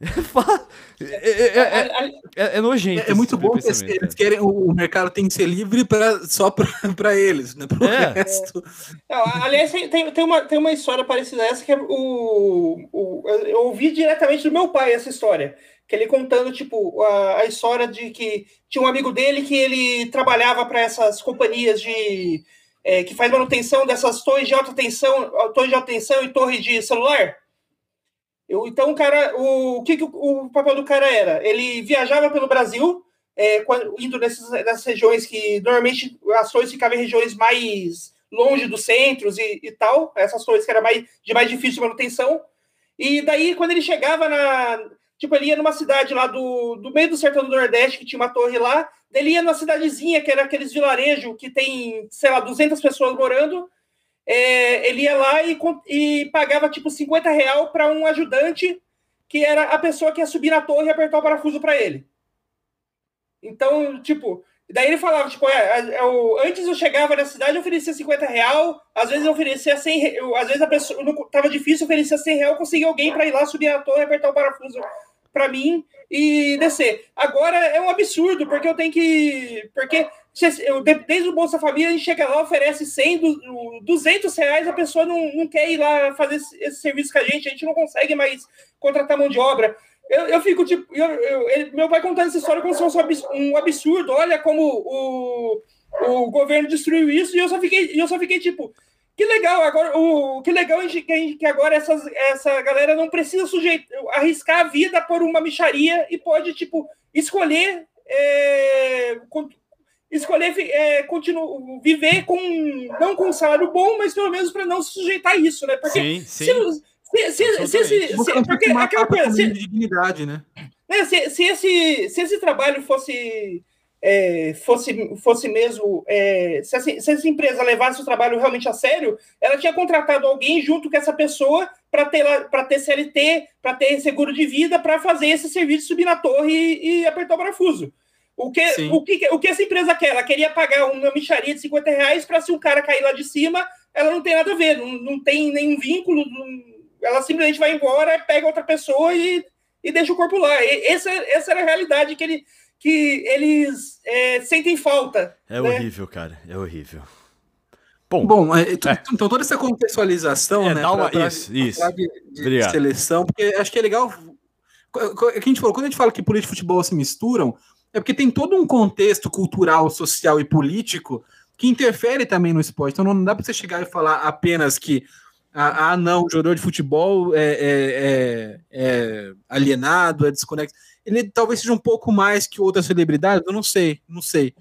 <laughs> É, é, é, é, é, nojento. É, muito bom que eles querem o mercado tem que ser livre pra, só para <laughs> eles, né? Pro resto. aliás, tem, tem, uma, tem uma história parecida a essa que é o, o, eu ouvi diretamente do meu pai essa história. Que ele contando, tipo, a, a história de que tinha um amigo dele que ele trabalhava para essas companhias de. que faz manutenção dessas torres de alta tensão, torres de alta tensão e torre de celular. Eu, então, o cara, o, o que, que o, o, papel do cara era? Ele viajava pelo Brasil, é, indo nessas, nessas regiões que normalmente as torres ficavam em regiões mais longe dos centros e, e tal, essas torres que era mais, de mais difícil manutenção. E daí, quando ele chegava na. Tipo, ele ia numa cidade lá do, do meio do sertão do Nordeste, que tinha uma torre lá, ele ia numa cidadezinha, que era aqueles vilarejos que tem, sei lá, 200 pessoas morando, é, ele ia lá e, e pagava tipo 50 real para um ajudante que era a pessoa que ia subir na torre e apertar o parafuso para ele. Então, tipo, daí ele falava, tipo, é, eu, é, antes eu chegava na cidade, eu oferecia 50 real, às vezes eu oferecia 100 eu, às vezes a pessoa, não, tava difícil, oferecia 100 real, conseguia alguém para ir lá subir na torre apertar o parafuso para mim e descer. Agora é um absurdo, porque eu tenho que. Porque desde o Bolsa Família a gente chega lá, oferece 100, 200 reais, a pessoa não, não quer ir lá fazer esse serviço com a gente, a gente não consegue mais contratar mão de obra. Eu, eu fico tipo. Eu, eu, ele, meu pai contando essa história como se fosse um absurdo. Olha como o, o governo destruiu isso, e eu só fiquei, eu só fiquei tipo. Que legal, agora o que legal que, que agora essas, essa galera não precisa sujeitar, arriscar a vida por uma micharia e pode, tipo, escolher é, escolher é, continu, viver com não com um salário bom, mas pelo menos para não se sujeitar a isso, né? Porque sim, sim. Se, se, se, se, se, porque aquela coisa, se, dignidade, né? né? Se, se, esse, se esse trabalho fosse é, fosse, fosse mesmo. É, se, essa, se, essa, empresa levasse o trabalho realmente a sério, ela tinha contratado alguém junto com essa pessoa para ter, ter CLT, para ter seguro de vida, para fazer esse serviço subir na torre e, e apertar o parafuso. O que, o, que, o que essa empresa quer? Ela queria pagar uma micharia de 50 reais para se um cara cair lá de cima, ela não tem nada a ver, não, não tem nenhum vínculo. Não, ela simplesmente vai embora, pega outra pessoa e, e deixa o corpo lá. E essa, essa era a realidade que, ele, que eles é, sentem falta. É né? horrível, cara. É horrível. Bom, Bom, é, tu- então toda essa contextualização, É, né? dá uma- pra- pra- isso, pra isso. falar De, de seleção, porque acho que é legal. co- É que a gente falou, quando a gente fala que política e futebol se misturam, é porque tem todo um contexto cultural, social e político que interfere também no esporte. Então não dá para você chegar e falar apenas que ah, ah, não, o jogador de futebol é, é- é- é alienado, é desconexo. Ele talvez seja um pouco mais que outras celebridades, eu não sei, não sei.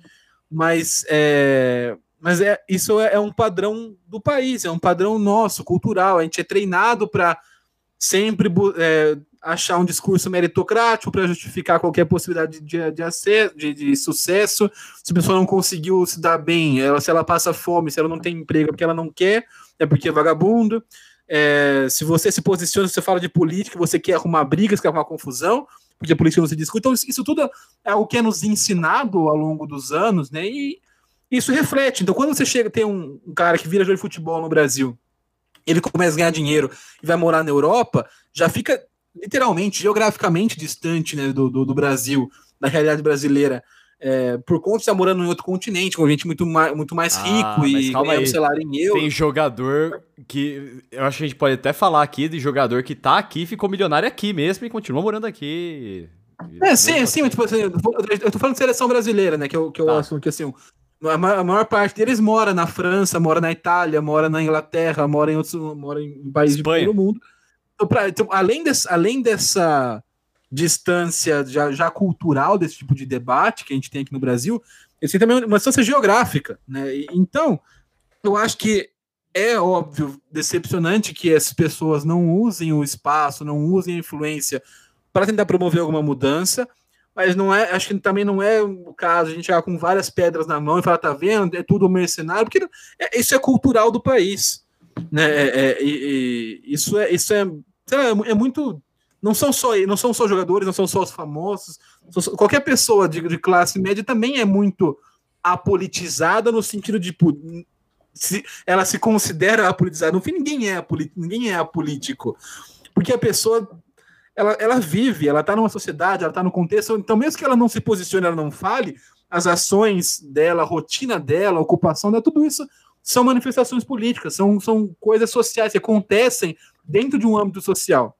Mas é, mas é, isso é, é um padrão do país, é um padrão nosso, cultural. A gente é treinado para sempre é, achar um discurso meritocrático para justificar qualquer possibilidade de, de, acesso, de, de sucesso. Se a pessoa não conseguiu se dar bem, ela, se ela passa fome, se ela não tem emprego é porque ela não quer, é porque é vagabundo. É, se você se posiciona, se você fala de política, você quer arrumar brigas, quer arrumar confusão, porque a política não se discute. Então, isso, tudo é algo que é nos ensinado ao longo dos anos, né? E isso reflete. Então, quando você chega, tem um, um cara que vira jogador de futebol no Brasil, ele começa a ganhar dinheiro e vai morar na Europa, já fica literalmente, geograficamente distante né, do, do, do Brasil, da realidade brasileira, é, por conta de estar morando em outro continente, com gente muito mais, muito mais Ah, rico mas e ganhando aí. salário em euro. tem jogador que. Eu acho que a gente pode até falar aqui de jogador que tá aqui, ficou milionário aqui mesmo e continua morando aqui. É, sim, sim, mas tipo assim, eu tô- falando de seleção brasileira, né? Que eu, que eu Tá. assumo que assim, a ma- a maior parte deles mora na França, mora na Itália, mora na Inglaterra, mora em outros, mora em países Espanha. de todo mundo. Então, pra- então, além, desse, além dessa distância já, já cultural desse tipo de debate que a gente tem aqui no Brasil, eles têm também uma distância geográfica, né? Então, eu acho que é óbvio, decepcionante que essas pessoas não usem o espaço, não usem a influência para tentar promover alguma mudança, mas não é, acho que também não é o caso a gente chegar com várias pedras na mão e falar, tá vendo, é tudo mercenário, porque é- isso é cultural do país, né? É- é- e- e isso é, isso é, lá, é muito, não são só, não são só jogadores, não são só os famosos, só- qualquer pessoa de, de classe média também é muito apolitizada no sentido de se ela se considera apolitizada. No fim, ninguém é, ninguém é apolítico. Porque a pessoa ela, ela vive, ela está numa sociedade, ela está no contexto. Então, mesmo que ela não se posicione, ela não fale, as ações dela, a rotina dela, a ocupação dela, tudo isso são manifestações políticas, são, são coisas sociais que acontecem dentro de um âmbito social.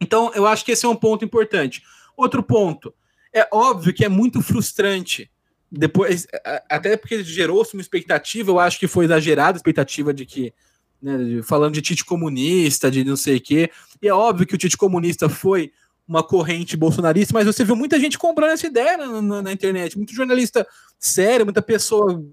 Então, eu acho que esse é um ponto importante. Outro ponto, é óbvio que é muito frustrante depois, até porque gerou-se uma expectativa, eu acho que foi exagerada a expectativa de que, né, falando de Tite comunista, de não sei o quê, e é óbvio que o Tite comunista foi uma corrente bolsonarista, mas você viu muita gente comprando essa ideia na, na- na internet, muito jornalista sério, muita pessoa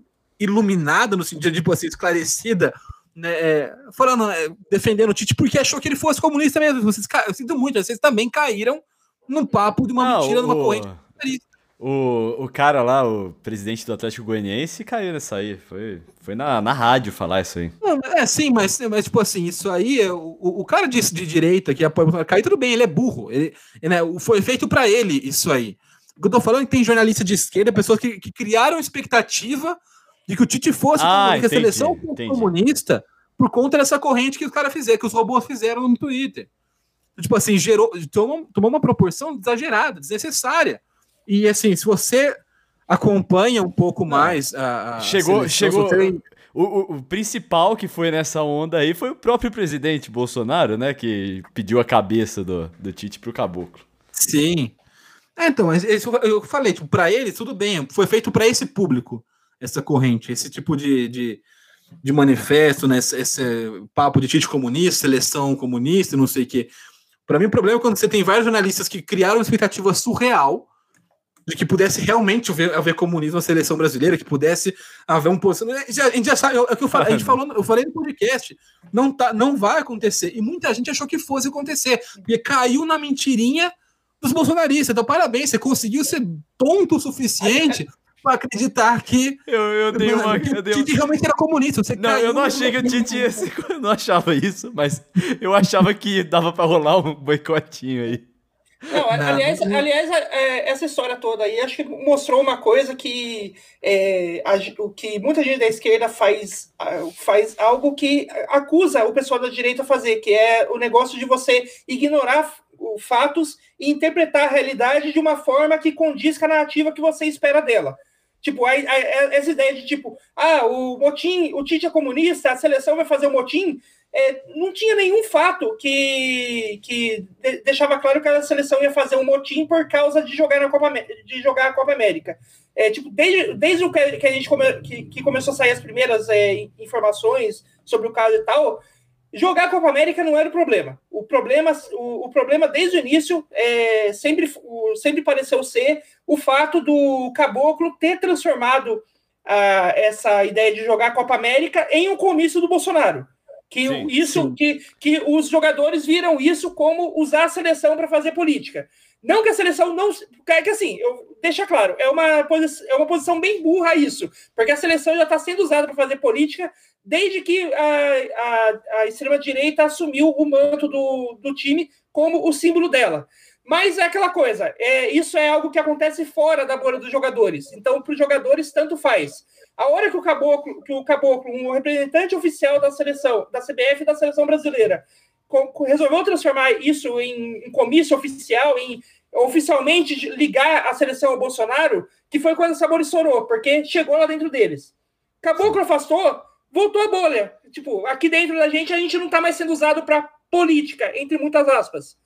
iluminada, no sentido, tipo assim, esclarecida, né, é, falando, é, defendendo o Tite porque achou que ele fosse comunista mesmo. Vocês, eu sinto muito, vocês também caíram num papo de uma Não, mentira, numa o- corrente bolsonarista. O, o cara lá, o presidente do Atlético Goianiense, caiu nessa aí. Foi, foi na, na rádio falar isso aí. Não, é, sim, mas, mas tipo assim, isso aí, é, o, o cara de, de direita que apoia o tudo bem, ele é burro. Ele, né, foi feito pra ele isso aí. O que eu tô falando é que tem jornalista de esquerda, pessoas que, que criaram expectativa de que o Tite fosse Ah, comunista, que a entendi, seleção entendi. comunista por conta dessa corrente que os caras fizeram, que os robôs fizeram no Twitter. Tipo assim, gerou, tomou, tomou uma proporção exagerada, desnecessária. E assim, se você acompanha um pouco mais a, a Chegou- seleção, chegou- você- O, o- o principal que foi nessa onda aí foi o próprio presidente Bolsonaro, né? Que pediu a cabeça do, do Tite pro caboclo. Sim. É, então, eu falei, tipo, para eles, tudo bem, foi feito para esse público, essa corrente, esse tipo de, de, de manifesto, né, esse, esse papo de Tite comunista, seleção comunista, não sei o quê. Para mim, o problema é quando você tem vários jornalistas que criaram uma expectativa surreal de que pudesse realmente haver, haver comunismo na seleção brasileira, que pudesse haver um posicionamento. A gente já sabe, é o que eu falei, a gente <laughs> falou, eu falei no podcast, não, tá, não vai acontecer. E muita gente achou que fosse acontecer, porque caiu na mentirinha dos bolsonaristas. Então, parabéns, você conseguiu ser tonto o suficiente acreditar que, Eu, eu dei uma. que Eu o dei Tite realmente era comunista. Você Não, eu não achei que o. Tite ia ser. Eu <laughs> não achava isso, mas eu achava que dava pra rolar um boicotinho aí. Não, aliás, aliás é, essa história toda aí acho que mostrou uma coisa que, é, a, que muita gente da esquerda faz, faz algo que acusa o pessoal da direita a fazer, que é o negócio de você ignorar fatos e interpretar a realidade de uma forma que condiz com a narrativa que você espera dela. Tipo, a, essa ideia de tipo, ah, o motim, o Tite é comunista, a seleção vai fazer o motim, é, não tinha nenhum fato que, que deixava claro que a seleção ia fazer um motim por causa de jogar, na Copa, de jogar a Copa América. É, tipo, desde, desde o que, que a gente come, que, que, começou a sair as primeiras é, informações sobre o caso e tal, jogar a Copa América não era o problema. O problema, o, o problema desde o início é, sempre, o, sempre pareceu ser o fato do Caboclo ter transformado a, essa ideia de jogar a Copa América em um comício do Bolsonaro. Que sim, isso sim. Que, que os jogadores viram isso como usar a seleção para fazer política. Não que a seleção não. É que assim, eu, deixa claro, é uma, posição, é uma posição bem burra isso, porque a seleção já está sendo usada para fazer política desde que a, a, a extrema-direita assumiu o manto do, do time como o símbolo dela. Mas é aquela coisa, é, isso é algo que acontece fora da bolha dos jogadores. Então, para os jogadores, tanto faz. A hora que o Caboclo, que o Caboclo, um representante oficial da seleção, da CBF e da seleção brasileira, resolveu transformar isso em, em comício oficial, em oficialmente ligar a seleção ao Bolsonaro, que foi quando o sabor estourou, porque chegou lá dentro deles. Caboclo afastou, voltou a bolha. Tipo, aqui dentro da gente, a gente não está mais sendo usado para política, entre muitas aspas.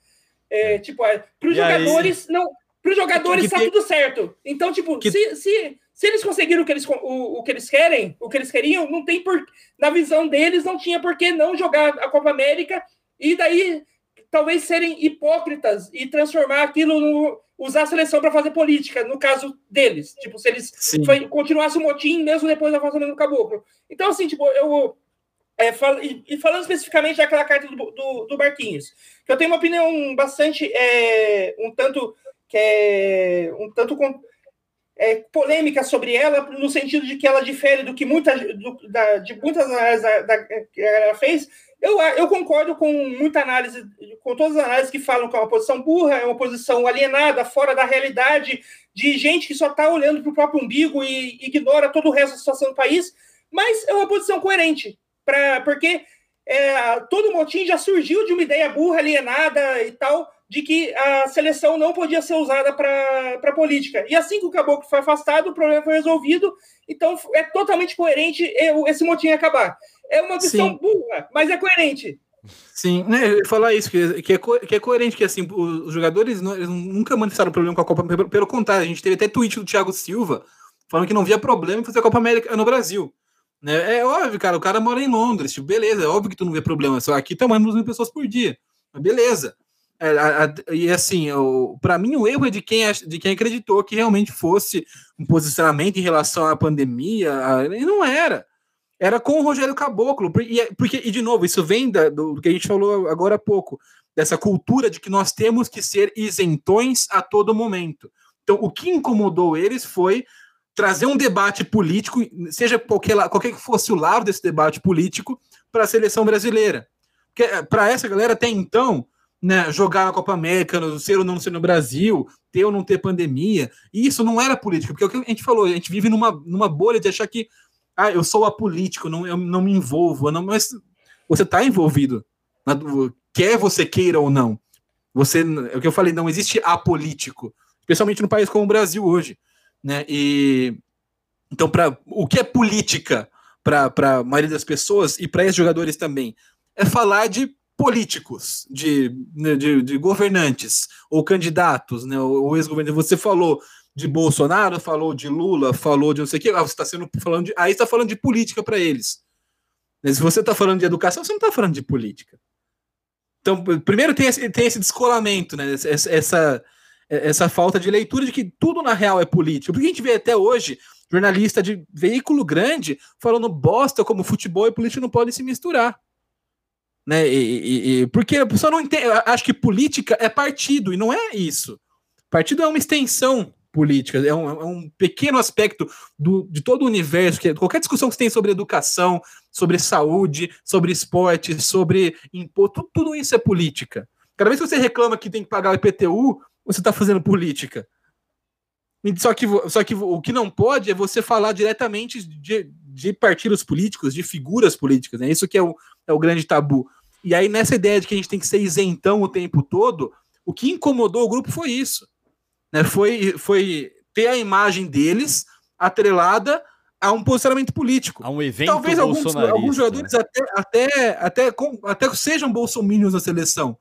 É, tipo, é, para os jogadores, aí... não. Para os jogadores está tudo certo. Então, tipo, que... se, se se eles conseguiram o que eles, o, o, que eles querem, o que eles queriam, não tem por. Na visão deles, não tinha por que não jogar a Copa América e daí talvez serem hipócritas e transformar aquilo no. Usar a seleção para fazer política, no caso deles. Tipo, se eles foi, continuassem o motim mesmo depois da afastamento do caboclo. Então, assim, tipo, eu. É, fal, e, falando especificamente daquela carta do, do, do, Barquinhos, que eu tenho uma opinião bastante. É, um tanto. que é. um tanto é, polêmica sobre ela, no sentido de que ela difere do que muita, do, da, de muitas análises que ela fez. Eu, eu concordo com muita análise, com todas as análises que falam que é uma posição burra, é uma posição alienada, fora da realidade, de gente que só está olhando para o próprio umbigo e ignora todo o resto da situação do país, mas é uma posição coerente, pra, porque é, todo motim já surgiu de uma ideia burra, alienada e tal, de que a seleção não podia ser usada para política. E assim que o Caboclo foi afastado, o problema foi resolvido. Então é totalmente coerente esse motim acabar. É uma visão Sim. burra, mas é coerente. Sim, né, falar isso, que, que, é, co que é coerente, que assim, os jogadores não, nunca manifestaram problema com a Copa pelo, pelo contrário, a gente teve até tweet do Thiago Silva falando que não via problema em fazer a Copa América no Brasil. Né? É óbvio, cara, o cara mora em Londres, tipo, beleza, é óbvio que tu não vê problema, só aqui tá mais mil pessoas por dia, mas beleza. É, a, a, e assim, para mim, o erro é de quem, de quem acreditou que realmente fosse um posicionamento em relação à pandemia, a, e não era. Era com o Rogério Caboclo, e, é, porque, e de novo, isso vem da, do, do que a gente falou agora há pouco, dessa cultura de que nós temos que ser isentões a todo momento. Então, o que incomodou eles foi trazer um debate político, seja qualquer, qualquer que fosse o lado desse debate político, para a seleção brasileira. Porque para essa galera, até então, né, jogar na Copa América, ser ou não ser no Brasil, ter ou não ter pandemia. Isso não era política, porque é o que a gente falou, a gente vive numa, numa bolha de achar que ah, eu sou apolítico, não, eu não me envolvo, não, mas você está envolvido, quer você queira ou não. Você, é o que eu falei, não existe apolítico, especialmente no país como o Brasil hoje, né? E então, para o que é política para a maioria das pessoas e para esses jogadores também é falar de políticos, de, né, de, de, governantes ou candidatos, né, ou ex-governante. Você falou de Bolsonaro, falou de Lula, falou de não sei o que, ah, você está sendo falando de, aí está falando de política para eles. Se você está falando de educação, você não está falando de política. Então, primeiro tem esse, tem esse descolamento, né, essa, essa, essa falta de leitura de que tudo na real é política. Porque a gente vê até hoje jornalista de veículo grande falando bosta como futebol e política não podem se misturar né? E, e, e, porque a pessoa não entende. Acho que política é partido, e não é isso. Partido é uma extensão política, é um, é um pequeno aspecto do, de todo o universo. Que é, qualquer discussão que você tem sobre educação, sobre saúde, sobre esporte, sobre imposto, tudo, tudo isso é política. Cada vez que você reclama que tem que pagar o IPTU, você está fazendo política? Só que, só que o que não pode é você falar diretamente de, de partidos políticos, de figuras políticas. Né? Isso que é o, é o grande tabu. E aí, nessa ideia de que a gente tem que ser isentão o tempo todo, o que incomodou o grupo foi isso. Né? Foi, foi ter a imagem deles atrelada a um posicionamento político. A um evento Talvez alguns, alguns jogadores né? até, até, até, até sejam bolsominions na seleção.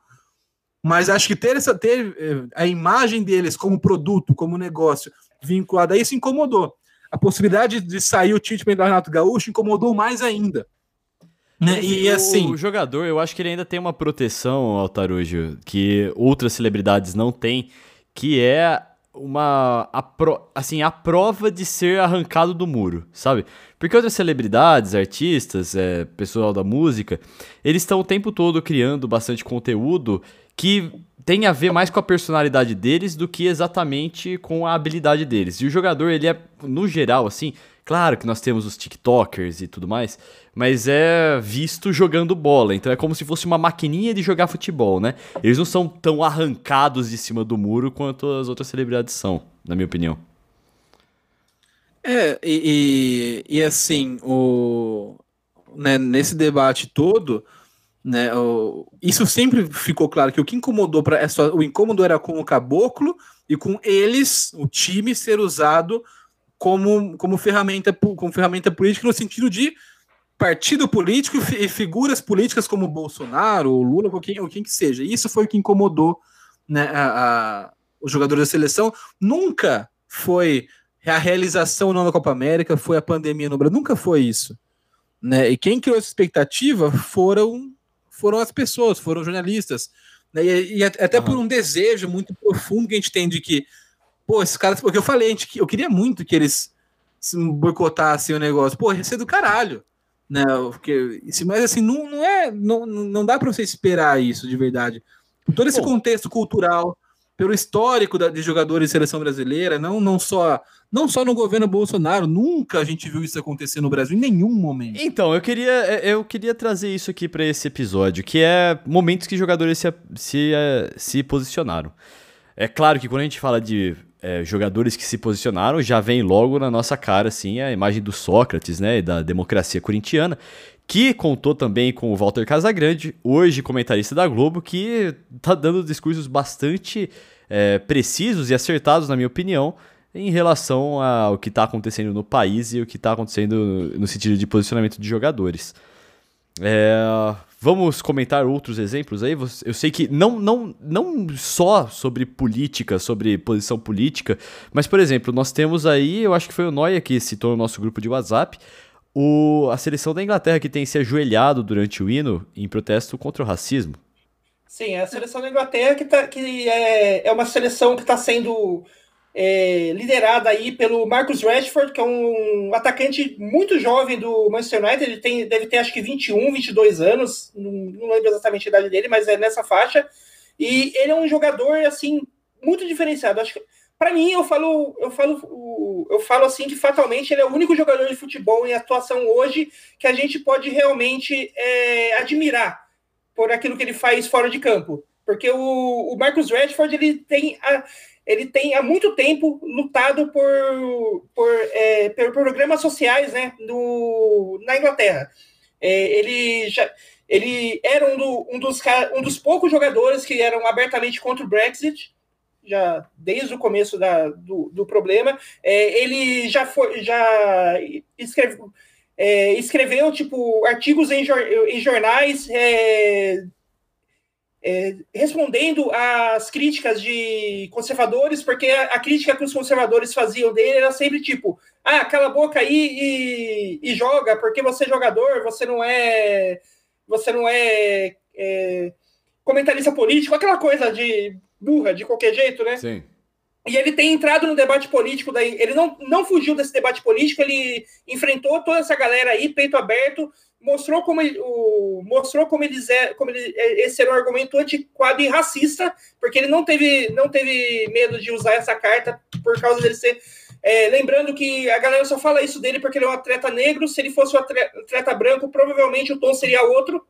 Mas acho que ter, essa, ter eh, a imagem deles como produto, como negócio, vinculada a isso incomodou. A possibilidade de sair o Tite do Renato Gaúcho incomodou mais ainda. Né? E assim. O jogador, eu acho que ele ainda tem uma proteção, Altarujo, que outras celebridades não têm, que é uma a pro, assim a prova de ser arrancado do muro, sabe? Porque outras celebridades, artistas, é, pessoal da música, eles estão o tempo todo criando bastante conteúdo que tem a ver mais com a personalidade deles do que exatamente com a habilidade deles. E o jogador, ele é no geral assim, claro que nós temos os TikTokers e tudo mais, mas é visto jogando bola. Então é como se fosse uma maquininha de jogar futebol, né? Eles não são tão arrancados de cima do muro quanto as outras celebridades são, na minha opinião. É, e, e, e assim, o, né, nesse debate todo, né, o, isso sempre ficou claro que o que incomodou para o incômodo era com o caboclo e com eles, o time, ser usado como, como ferramenta como ferramenta política no sentido de partido político e figuras políticas como Bolsonaro ou Lula ou quem, ou quem que seja. Isso foi o que incomodou né, a, a, os jogadores da seleção. Nunca foi a realização não da Copa América, foi a pandemia no Brasil. Nunca foi isso. Né? E quem criou essa expectativa foram, foram as pessoas, foram jornalistas. Né? E, e, até uhum. por um desejo muito profundo que a gente tem de que, pô, esses caras, porque eu falei, gente, eu queria muito que eles boicotassem o negócio. Pô, ia ser do caralho né? Porque, mas assim, não, não é. Não, não dá para você esperar isso de verdade. Por todo esse Bom, contexto cultural, pelo histórico da, de jogadores de seleção brasileira, não, não só. Não só no governo Bolsonaro, nunca a gente viu isso acontecer no Brasil, em nenhum momento. Então, eu queria, é, eu queria trazer isso aqui para esse episódio, que é momentos que jogadores se, se, é, se posicionaram. É claro que quando a gente fala de é, jogadores que se posicionaram, já vem logo na nossa cara assim, a imagem do Sócrates né, e da democracia corintiana, que contou também com o Walter Casagrande, hoje comentarista da Globo, que está dando discursos bastante é, precisos e acertados, na minha opinião, em relação ao que está acontecendo no país e o que está acontecendo no sentido de posicionamento de jogadores. É, Vamos comentar outros exemplos aí? Eu sei que não, não, não só sobre política, sobre posição política, mas, por exemplo, nós temos aí, eu acho que foi o Noia que citou no nosso grupo de WhatsApp, o, a seleção da Inglaterra que tem se ajoelhado durante o hino em protesto contra o racismo. Sim, é a seleção da Inglaterra que, tá, que é, é uma seleção que está sendo é, liderada aí pelo Marcus Rashford, que é um atacante muito jovem do Manchester United, ele tem, deve ter acho que 21, 22 anos, não, não lembro exatamente a idade dele, mas é nessa faixa, e ele é um jogador, assim, muito diferenciado, acho que para mim, eu falo, eu falo, eu falo assim que fatalmente ele é o único jogador de futebol em atuação hoje que a gente pode realmente é, admirar por aquilo que ele faz fora de campo. Porque o, o Marcus Rashford ele tem a, ele tem há muito tempo lutado por, por, é, por programas sociais né, no, na Inglaterra. É, ele, já, ele era um, do, um, dos, um dos poucos jogadores que eram abertamente contra o Brexit, já desde o começo da, do, do problema. É, ele já foi já escreve, é, escreveu tipo artigos em, em jornais é, respondendo às críticas de conservadores, porque a, a, crítica que os conservadores faziam dele era sempre tipo: ah, cala a boca aí e, e joga, porque você é jogador, você não é. Você não é, é comentarista político, aquela coisa de burra, de qualquer jeito, né? Sim. E ele tem entrado no debate político, daí ele não, não fugiu desse debate político, ele enfrentou toda essa galera aí, peito aberto, mostrou como o, mostrou como eles é, como ele, é, esse era um argumento antiquado e racista, porque ele não teve, não teve medo de usar essa carta por causa dele ser. É, lembrando que a galera só fala isso dele porque ele é um atleta negro. Se ele fosse um atleta, atleta branco, provavelmente o tom seria outro.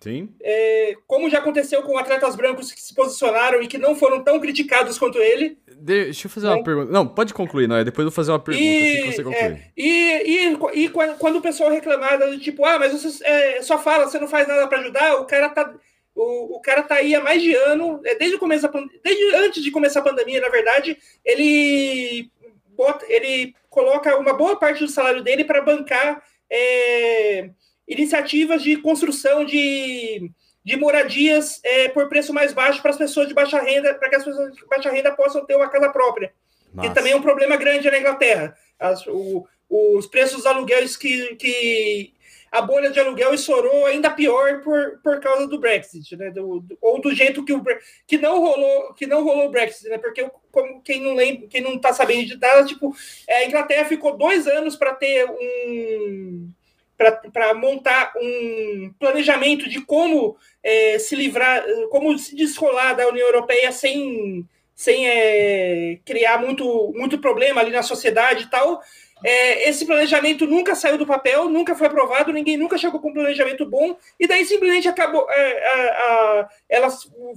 Sim. É, como já aconteceu com atletas brancos que se posicionaram e que não foram tão criticados quanto ele. Deixa eu fazer uma pergunta. Não, pode concluir, não. Depois eu vou fazer uma pergunta. E, assim você concluir. é, e, e, e quando o pessoal reclamava, tipo, ah, mas você é, só fala, você não faz nada para ajudar, o cara tá. O, o cara tá aí há mais de ano, é, desde o começo desde antes de começar a pandemia, na verdade, ele bota, ele coloca uma boa parte do salário dele para bancar é, iniciativas de construção de, de moradias é, por preço mais baixo para as pessoas de baixa renda, para que as pessoas de baixa renda possam ter uma casa própria. Que também é um problema grande na Inglaterra. As, o, os preços dos aluguéis que, que a bolha de aluguel estourou ainda pior por, por causa do Brexit, né? Do, do, ou do jeito que o que não rolou que não rolou o Brexit, né? Porque como quem não lembra, quem não está sabendo de nada, tipo, a Inglaterra ficou dois anos para ter um para montar um planejamento de como é, se livrar, como se descolar da União Europeia sem, sem é, criar muito, muito problema ali na sociedade e tal. É, esse planejamento nunca saiu do papel, nunca foi aprovado, ninguém nunca chegou com um planejamento bom, e daí simplesmente acabou. É, a, a, ela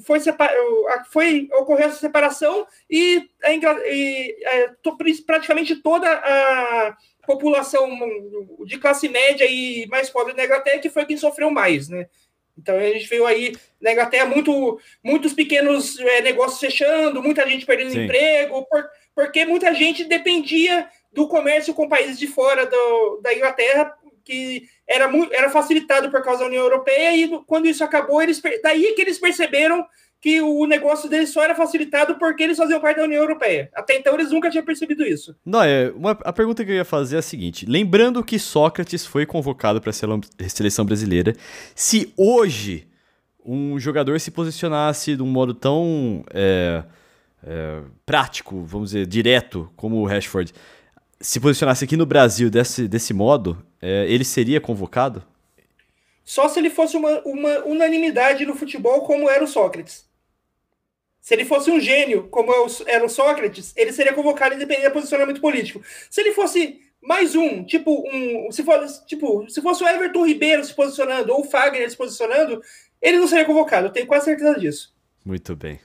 foi, foi ocorreu essa separação e, a, e é, praticamente toda a população de classe média e mais pobre da Inglaterra que foi quem sofreu mais, né? Então a gente viu aí na Inglaterra muito, muitos pequenos é, negócios fechando, muita gente perdendo Sim. emprego, por, porque muita gente dependia do comércio com países de fora do, da Inglaterra, que era, muito, era facilitado por causa da União Europeia, e quando isso acabou, eles, daí que eles perceberam que o negócio deles só era facilitado porque eles faziam parte da União Europeia. Até então eles nunca tinham percebido isso. Não, é, uma, a pergunta que eu ia fazer é a seguinte: lembrando que Sócrates foi convocado para a seleção brasileira, se hoje um jogador se posicionasse de um modo tão é, é, prático, vamos dizer, direto, como o Rashford, se posicionasse aqui no Brasil desse, desse modo, é, ele seria convocado? Só se ele fosse uma, uma unanimidade no futebol, como era o Sócrates. Se ele fosse um gênio, como era o Sócrates, ele seria convocado independente do posicionamento político. Se ele fosse mais um, tipo um, se fosse, tipo, se fosse o Everton Ribeiro se posicionando ou o Fagner se posicionando, ele não seria convocado. Eu tenho quase certeza disso. Muito bem.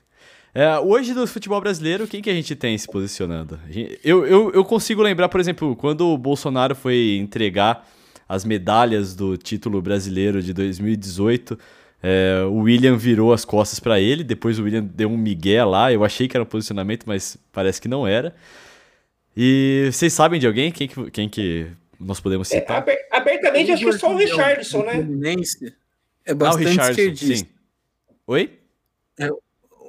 É, hoje no futebol brasileiro, quem que a gente tem se posicionando? Eu, eu, eu consigo lembrar, por exemplo, quando o Bolsonaro foi entregar as medalhas do título brasileiro de 2018 é, o William virou as costas para ele, depois o William deu um migué lá. Eu achei que era um posicionamento, mas parece que não era. E vocês sabem de alguém? Quem que, quem que nós podemos é, citar? É, abertamente, acho que é só o Richardson, né? É bastante ah, esquerdista. Sim. Oi? É,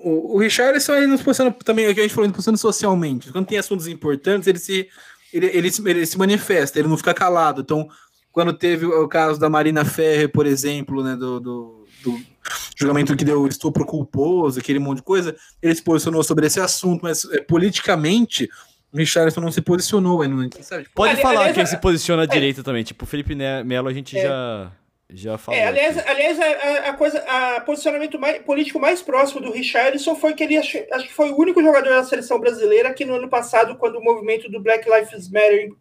o, o Richardson ele nos posiciona também, aqui a gente falou, ele posiciona socialmente. Quando tem assuntos importantes, ele se, ele, ele, ele se manifesta, ele não fica calado. Então, quando teve o caso da Marina Ferre, por exemplo, né, do, do do julgamento que deu estupro culposo, aquele monte de coisa, ele se posicionou sobre esse assunto, mas é, politicamente o Richardson não se posicionou. Não, sabe? Pode aliás, falar aliás, quem é, se posiciona à é, direita também, tipo o Felipe Melo a gente é, já, já falou. É, aliás, aliás a, a, coisa, a posicionamento mais, político mais próximo do Richardson foi que ele acho, acho que foi o único jogador da seleção brasileira que no ano passado, quando o movimento do Black Lives Matter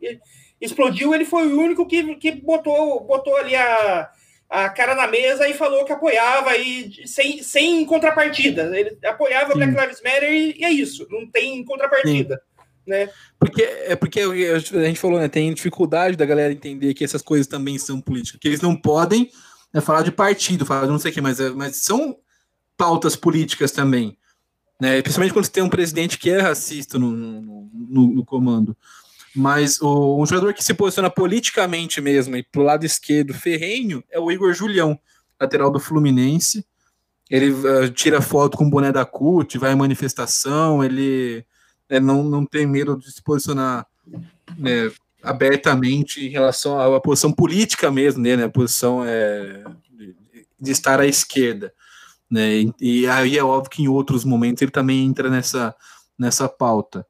explodiu, ele foi o único que, que botou, botou ali a a cara na mesa e falou que apoiava e sem, sem contrapartida. Ele apoiava Sim. Black Lives Matter e, e, é isso, não tem contrapartida. Né? Porque é porque a gente falou, né? Tem dificuldade da galera entender que essas coisas também são políticas, que eles não podem né, falar de partido, falar de não sei o que, mas, é, mas são pautas políticas também. Né? Principalmente quando você tem um presidente que é racista no, no, no, no comando. Mas o, um jogador que se posiciona politicamente mesmo e pro lado esquerdo ferrenho é o Igor Julião, lateral do Fluminense. Ele uh, tira foto com o boné da CUT, vai em manifestação, ele é, não, não tem medo de se posicionar né, abertamente em relação à, posição política mesmo dele, né, a posição é, de estar à esquerda. Né, e, e aí é óbvio que em outros momentos ele também entra nessa, nessa pauta.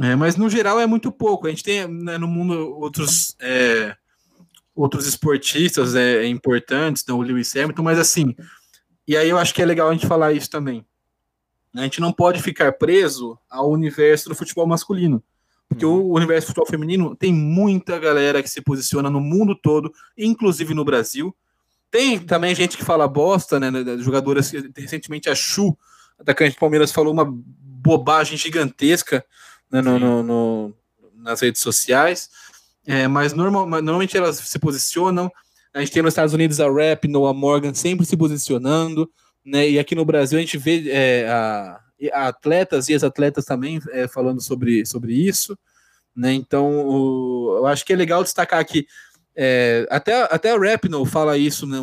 É, mas no geral é muito pouco. A gente tem né, no mundo outros é, outros esportistas é, importantes, né, o Lewis Hamilton, mas assim, e aí eu acho que é legal a gente falar isso também. A gente não pode ficar preso ao universo do futebol masculino. Porque uhum. o universo do futebol feminino tem muita galera que se posiciona no mundo todo, inclusive no Brasil, tem também gente que fala bosta, né? Jogadoras recentemente a Chu, atacante do Palmeiras, falou uma bobagem gigantesca né, no, no, no, nas redes sociais. É, mas normal, normalmente elas se posicionam. A gente tem nos Estados Unidos a Rap, Noah Morgan sempre se posicionando, né? E aqui no Brasil a gente vê é, a, a atletas e as atletas também é, falando sobre, sobre isso, né? Então o, eu acho que é legal destacar aqui. É, até, até a Rapino fala isso, né?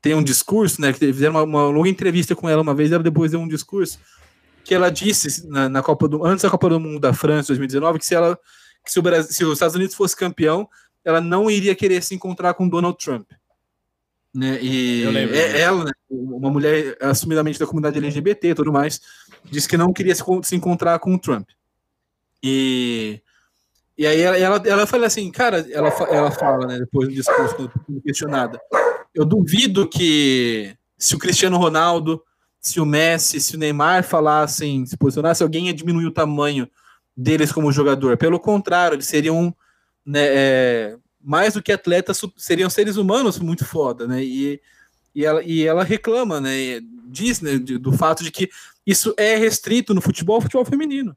Tem um discurso, né? Que fizeram uma, uma, longa entrevista com ela uma vez, ela depois deu um discurso que ela disse na, na Copa do antes da Copa do Mundo da França 2019 que se ela que se, o Brasil, se os Estados Unidos fosse campeão, ela não iria querer se encontrar com Donald Trump. Né? E é, ela, né, uma mulher assumidamente da comunidade LGBT e tudo mais, disse que não queria se, se encontrar com o Trump. E, e aí ela, ela, ela fala assim, cara, ela, ela fala, né, depois do discurso, quando questionada, eu duvido que se o Cristiano Ronaldo, se o Messi, se o Neymar falassem, se posicionasse, alguém ia diminuir o tamanho deles como jogador. Pelo contrário, eles seriam né, é, mais do que atletas, seriam seres humanos muito foda, né? E, e, ela, e ela reclama, né? Diz né, do fato de que isso é restrito no futebol, futebol feminino.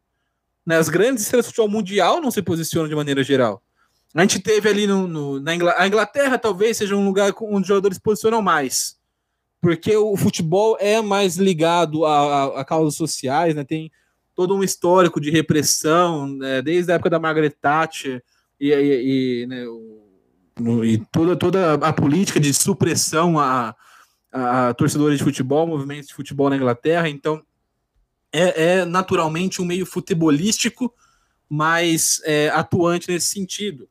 Né, as grandes estrelas do futebol mundial não se posicionam de maneira geral. A gente teve ali no, no na Inglaterra, talvez seja um lugar onde os jogadores se posicionam mais, porque o futebol é mais ligado a, a, a causas sociais, né? Tem todo um histórico de repressão, né, desde a época da Margaret Thatcher e, e, e, né, o, e toda, toda a política de supressão a, a, torcedores de futebol, movimentos de futebol na Inglaterra. Então, é, é naturalmente um meio futebolístico, mas é, atuante nesse sentido.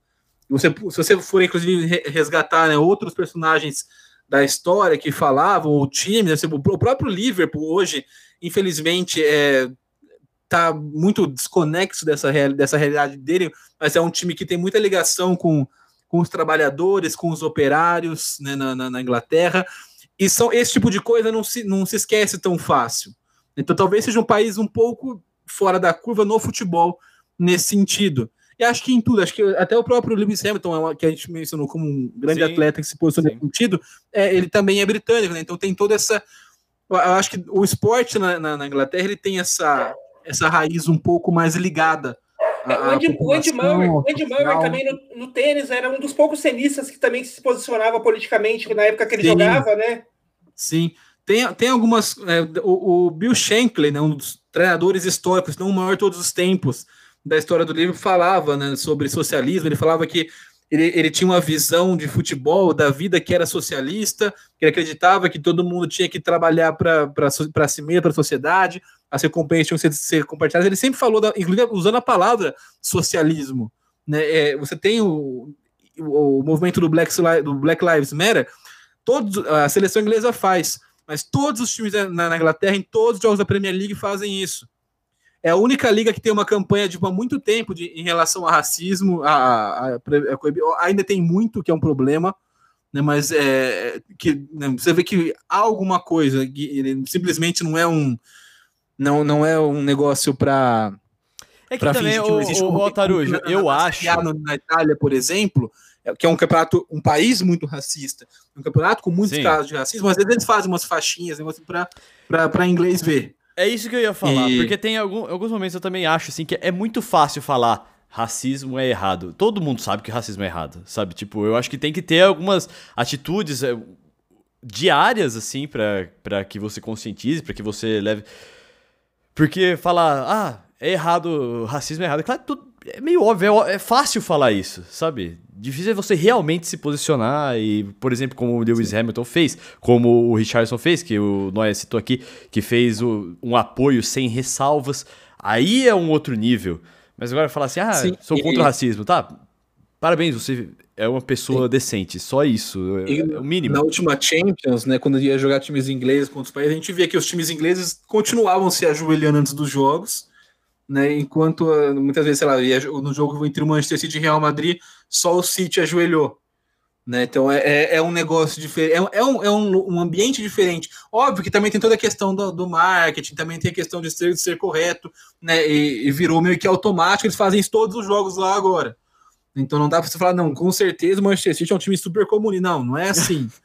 Você, se você for, inclusive, resgatar né, outros personagens da história que falavam, o time, né, o próprio Liverpool hoje, infelizmente, é, tá muito desconexo dessa, real, dessa realidade dele, mas é um time que tem muita ligação com, com os trabalhadores, com os operários né, na, na, na, Inglaterra, e são, esse tipo de coisa não se, não se esquece tão fácil. Então talvez seja um país um pouco fora da curva no futebol nesse sentido. E acho que em tudo, acho que até o próprio Lewis Hamilton, é que a gente mencionou como um grande sim, atleta que se posiciona nesse sentido, é, ele também é britânico, né? Então tem toda essa. Eu acho que o esporte na, na, na Inglaterra ele tem essa, essa raiz um pouco mais ligada. É, o Andy, o Andy Murray, o Andy Murray também no, no, tênis era um dos poucos tenistas que também se posicionava politicamente na época que ele Sim. jogava, né? Sim. Tem, tem algumas. É, o, o, Bill Shankly, né, um dos treinadores históricos, não o maior de todos os tempos da história do livro, falava né, sobre socialismo. Ele falava que ele, ele tinha uma visão de futebol, da vida que era socialista, que ele acreditava que todo mundo tinha que trabalhar para si mesmo, para a sociedade, as recompensas tinham que ser, ser compartilhadas. Ele sempre falou, da, inclusive usando a palavra socialismo. Né? É, você tem o, o, o, movimento do Black, do Black Lives Matter, todos, a seleção inglesa faz, mas todos os times na, na Inglaterra, em todos os jogos da Premier League, fazem isso. É a única liga que tem uma campanha de há muito tempo de, em relação a racismo. A, a, a, ainda tem muito que é um problema, né, mas é, que né, você vê que há alguma coisa, que simplesmente não é um não, não é um negócio para. É que também, que o, o, o Tarujo, eu acho. Na Itália, por exemplo, é, que é um campeonato, um país muito racista, um campeonato com muitos Sim. casos de racismo, às vezes eles fazem umas faixinhas assim, para inglês ver. É isso que eu ia falar, e... porque tem algum, alguns momentos eu também acho assim que é muito fácil falar racismo é errado. Todo mundo sabe que racismo é errado, sabe? Tipo, eu acho que tem que ter algumas atitudes é, diárias assim para que você conscientize, para que você leve porque falar, ah, é errado, racismo é errado. Claro, tudo, é meio óbvio, é, é, fácil falar isso, sabe? Difícil é você realmente se posicionar e, por exemplo, como o Lewis Hamilton fez, como o Richardson fez, que o Noé citou aqui, que fez o, um apoio sem ressalvas. Aí é um outro nível. Mas agora falar assim, ah, Sim, sou contra e... o racismo, tá? Parabéns, você é uma pessoa Sim. decente, só isso, é, é, o mínimo. Na última Champions, né, quando ia jogar times ingleses contra os países, a gente via que os times ingleses continuavam se ajoelhando antes dos jogos, né, enquanto ah, muitas vezes, sei lá, no jogo entre o Manchester City e Real Madrid, só o City ajoelhou. Né, então é, é, é um negócio diferente, é, é, um, é um, um, ambiente diferente. Óbvio que também tem toda a questão do, do marketing, também tem a questão de ser, de ser correto, né? E, e virou meio que automático, eles fazem isso todos os jogos lá agora. Então não dá para você falar, não, com certeza o Manchester City é um time super comum. Não, não é assim. <laughs>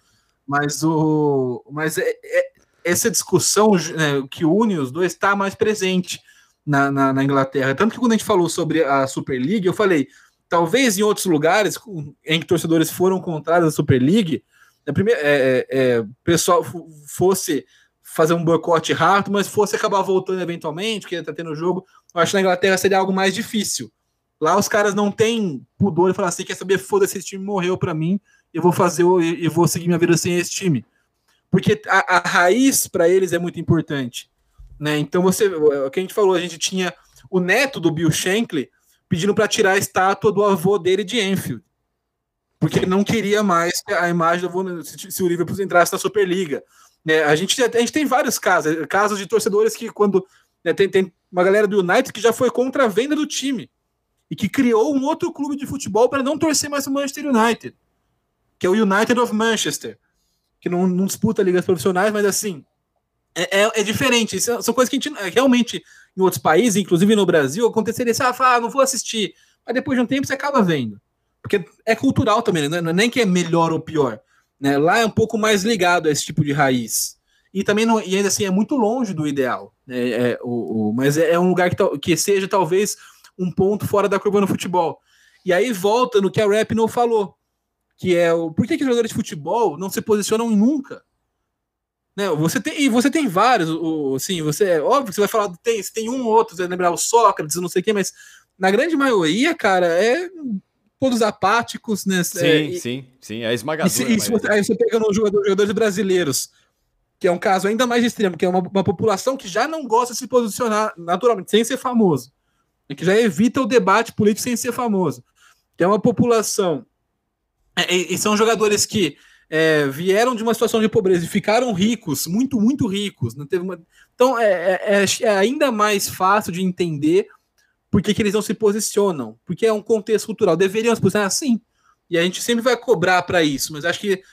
Mas, o, mas é, é, essa discussão né, que une os dois está mais presente na, na, na, Inglaterra. Tanto que quando a gente falou sobre a Super League, eu falei, talvez em outros lugares em que torcedores foram contrários à Super League, né, primeiro, é, é, é, pessoal fosse fazer um boicote rápido, mas fosse acabar voltando eventualmente, porque tá tendo jogo, eu acho que na Inglaterra seria algo mais difícil. Lá os caras não têm pudor e falar assim, quer saber, foda-se, esse time morreu para mim, eu vou fazer, eu vou seguir minha vida sem esse time. Porque a, a raiz para eles é muito importante. Né? Então você, o que a gente falou, a gente tinha o neto do Bill Shankly pedindo para tirar a estátua do avô dele de Enfield. Porque ele não queria mais a imagem do avô, se, se o Liverpool entrasse na Superliga. Né? A, gente, a gente tem vários casos, casos de torcedores que quando né, tem, tem uma galera do United que já foi contra a venda do time e que criou um outro clube de futebol para não torcer mais o Manchester United, que é o United of Manchester, que não, não disputa ligas profissionais, mas assim, é, é, é diferente. Isso são coisas que a gente realmente, em outros países, inclusive no Brasil, aconteceria assim, ah, ah, não vou assistir. Mas depois de um tempo você acaba vendo. Porque é cultural também, né? não é nem que é melhor ou pior. Né? Lá é um pouco mais ligado a esse tipo de raiz. E também, não, e ainda assim, é muito longe do ideal. Né? É, o, o, mas é, é um lugar que, que seja talvez um ponto fora da curva no futebol. E aí volta no que a Rap não falou, que é o por que, que os jogadores de futebol não se posicionam nunca? Né, você tem, e você tem vários, o, assim, você é óbvio que você vai falar, tem, tem um ou outro, você vai lembrar o Sócrates, não sei o quê, mas na grande maioria, cara, é todos apáticos, né? Sim, é, sim, sim, é esmagador. E, se, você, aí você pega nos jogadores, jogadores brasileiros, que é um caso ainda mais extremo, que é uma, uma população que já não gosta de se posicionar naturalmente, sem ser famoso que já evita o debate político sem ser famoso. Que é uma população. É, e, são jogadores que é, vieram de uma situação de pobreza e ficaram ricos, muito, muito ricos. Não teve uma... Então é, é, é, é ainda mais fácil de entender por que, que, eles não se posicionam. Porque é um contexto cultural. Deveriam se posicionar assim. E a gente sempre vai cobrar para isso, mas acho que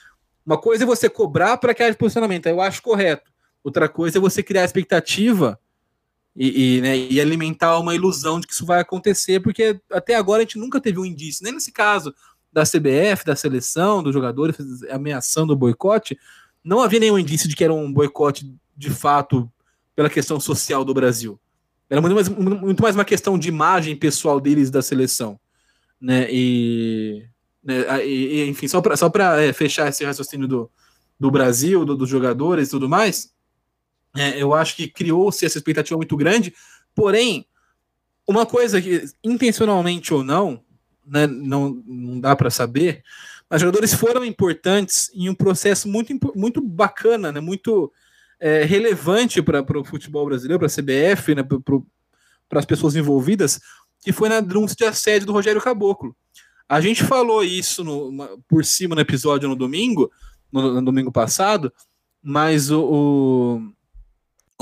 uma coisa é você cobrar para que haja posicionamento, eu acho correto. Outra coisa é você criar expectativa e, e, né, e, alimentar uma ilusão de que isso vai acontecer, porque até agora a gente nunca teve um indício, nem nesse caso da CBF, da seleção, dos jogadores ameaçando o boicote, não havia nenhum indício de que era um boicote de fato pela questão social do Brasil. Era muito mais, muito mais uma questão de imagem pessoal deles da seleção. Né? E, né, e enfim, só para só é, fechar esse raciocínio do, do Brasil, do, dos jogadores e tudo mais, é, eu acho que criou-se essa expectativa muito grande, porém, uma coisa que, intencionalmente ou não, né, não, não dá para saber, mas jogadores foram importantes em um processo muito, muito bacana, né, muito é, relevante para o futebol brasileiro, para a CBF, né, para as pessoas envolvidas, que foi na denúncia de assédio do Rogério Caboclo. A gente falou isso no, por cima no episódio no domingo, no, no domingo passado, mas o, o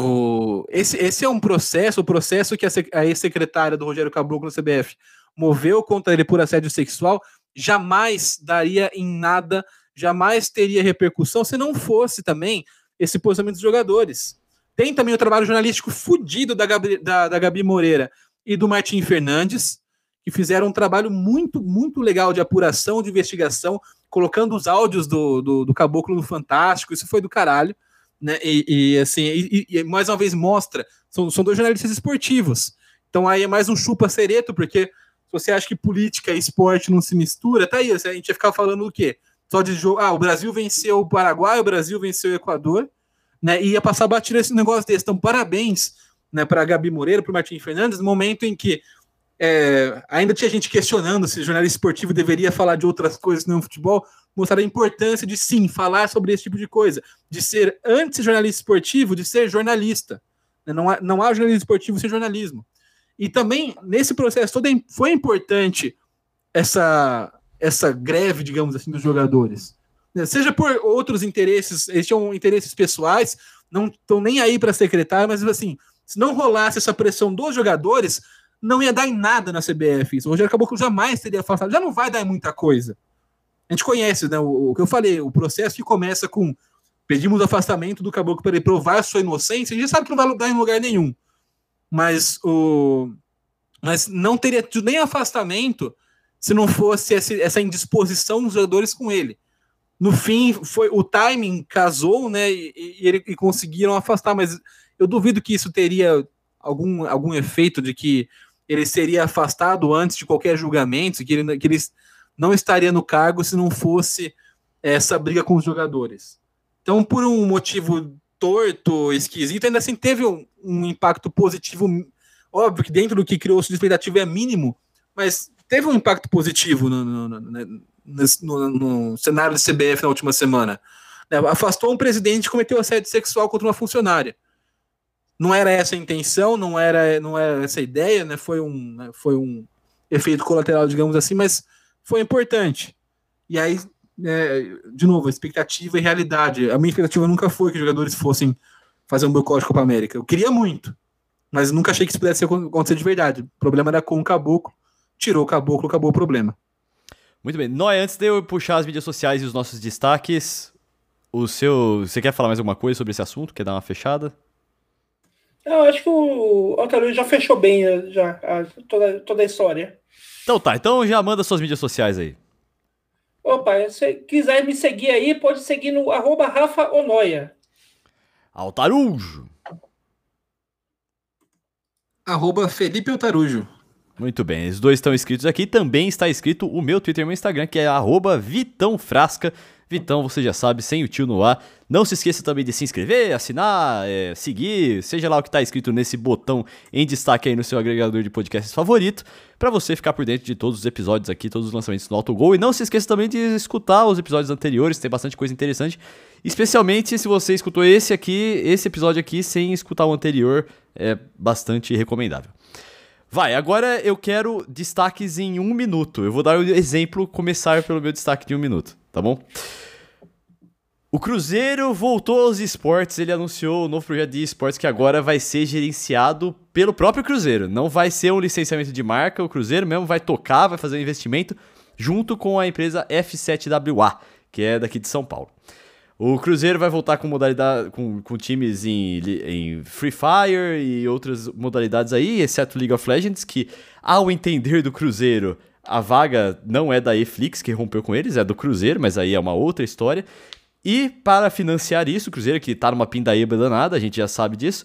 o, esse, esse é um processo, o processo que a, a ex-secretária do Rogério Caboclo na CBF moveu contra ele por assédio sexual, jamais daria em nada, jamais teria repercussão se não fosse também esse posicionamento dos jogadores. Tem também o trabalho jornalístico fudido da Gabi, da, da Gabi Moreira e do Martim Fernandes, que fizeram um trabalho muito, muito legal de apuração, de investigação, colocando os áudios do, do, do Caboclo no Fantástico, isso foi do caralho né? E, e assim, e, e, mais uma vez mostra, são, são dois jornalistas esportivos. Então aí é mais um chupa-cereto, porque se você acha que política e esporte não se mistura, tá aí, a gente ia ficar falando o quê? Só de jogo, ah, o Brasil venceu o Paraguai, o Brasil venceu o Equador, né? E ia passar batido esse negócio desse. Então, parabéns né, para Gabi Moreira, para Martim Fernandes, no momento em que é, ainda tinha gente questionando se jornalista esportivo deveria falar de outras coisas não futebol mostrar a importância de sim falar sobre esse tipo de coisa, de ser antes jornalista esportivo, de ser jornalista. Né? Não há, não há jornalismo esportivo sem jornalismo. E também nesse processo todo foi importante essa essa greve, digamos assim, dos jogadores. Né? Seja por outros interesses, eles tinham interesses pessoais, não estão nem aí para secretário, mas assim, se não rolasse essa pressão dos jogadores, não ia dar em nada na CBF. O Rogério Caboclo jamais teria afastado, já não vai dar em muita coisa. A gente conhece, né? O, o, que eu falei, o processo que começa com pedimos afastamento do caboclo para ele provar sua inocência, a gente sabe que não vai dar em lugar nenhum. Mas o mas não teria tido nem afastamento se não fosse essa indisposição dos jogadores com ele. no fim foi o timing casou, né? E, e, e, conseguiram afastar, mas eu duvido que isso teria algum, algum efeito de que ele seria afastado antes de qualquer julgamento, que ele, que ele não estaria no cargo se não fosse essa briga com os jogadores. Então, por um motivo torto, esquisito, ainda assim teve um, um impacto positivo. Óbvio que dentro do que criou-se expectativa é mínimo, mas teve um impacto positivo no, no, no, no, no cenário do CBF na última semana. Né, afastou um presidente que cometeu assédio sexual contra uma funcionária. Não era essa a intenção, não era, não era essa a ideia, né? Foi um, né? foi um efeito colateral, digamos assim, mas foi importante. E aí, é, de novo, expectativa e realidade. A minha expectativa nunca foi que os jogadores fossem fazer um boicote Copa América. Eu queria muito, mas nunca achei que isso pudesse acontecer de verdade. O problema era com o Caboclo, tirou o Caboclo, acabou o problema. Muito bem. Noé, antes de eu puxar as mídias sociais e os nossos destaques, o seu. Você quer falar mais alguma coisa sobre esse assunto? Quer dar uma fechada? Eu acho que o Altaru já fechou bem eh, já, a, toda, toda a história. Então tá, então já manda suas mídias sociais aí. Opa, se quiser me seguir aí, pode seguir no arroba Rafa Onoia. Altarujo. Arroba Felipe Altarujo. Muito bem, os dois estão escritos aqui. Também está escrito o meu Twitter e meu Instagram, que é @vitãofrasca. Vitão, você já sabe, sem o tio no ar. Não se esqueça também de se inscrever, assinar, é, seguir, seja lá o que está escrito nesse botão em destaque aí no seu agregador de podcasts favorito, para você ficar por dentro de todos os episódios aqui, todos os lançamentos do Autogol. E não se esqueça também de escutar os episódios anteriores, tem bastante coisa interessante. Especialmente se você escutou esse aqui, esse episódio aqui, sem escutar o anterior, é bastante recomendável. Vai, agora eu quero destaques em um minuto. Eu vou dar o um exemplo, começar pelo meu destaque de um minuto, tá bom? O Cruzeiro voltou aos esportes, ele anunciou o novo projeto de esportes que agora vai ser gerenciado pelo próprio Cruzeiro. Não vai ser um licenciamento de marca, o Cruzeiro mesmo vai tocar, vai fazer um investimento junto com a empresa F7WA, que é daqui de São Paulo. O Cruzeiro vai voltar com modalidade com, com times em, em Free Fire e outras modalidades aí, exceto League of Legends, que, ao entender do Cruzeiro, a vaga não é da Eflix, que rompeu com eles, é do Cruzeiro, mas aí é uma outra história. E para financiar isso, o Cruzeiro, que tá numa pindaíba danada, a gente já sabe disso,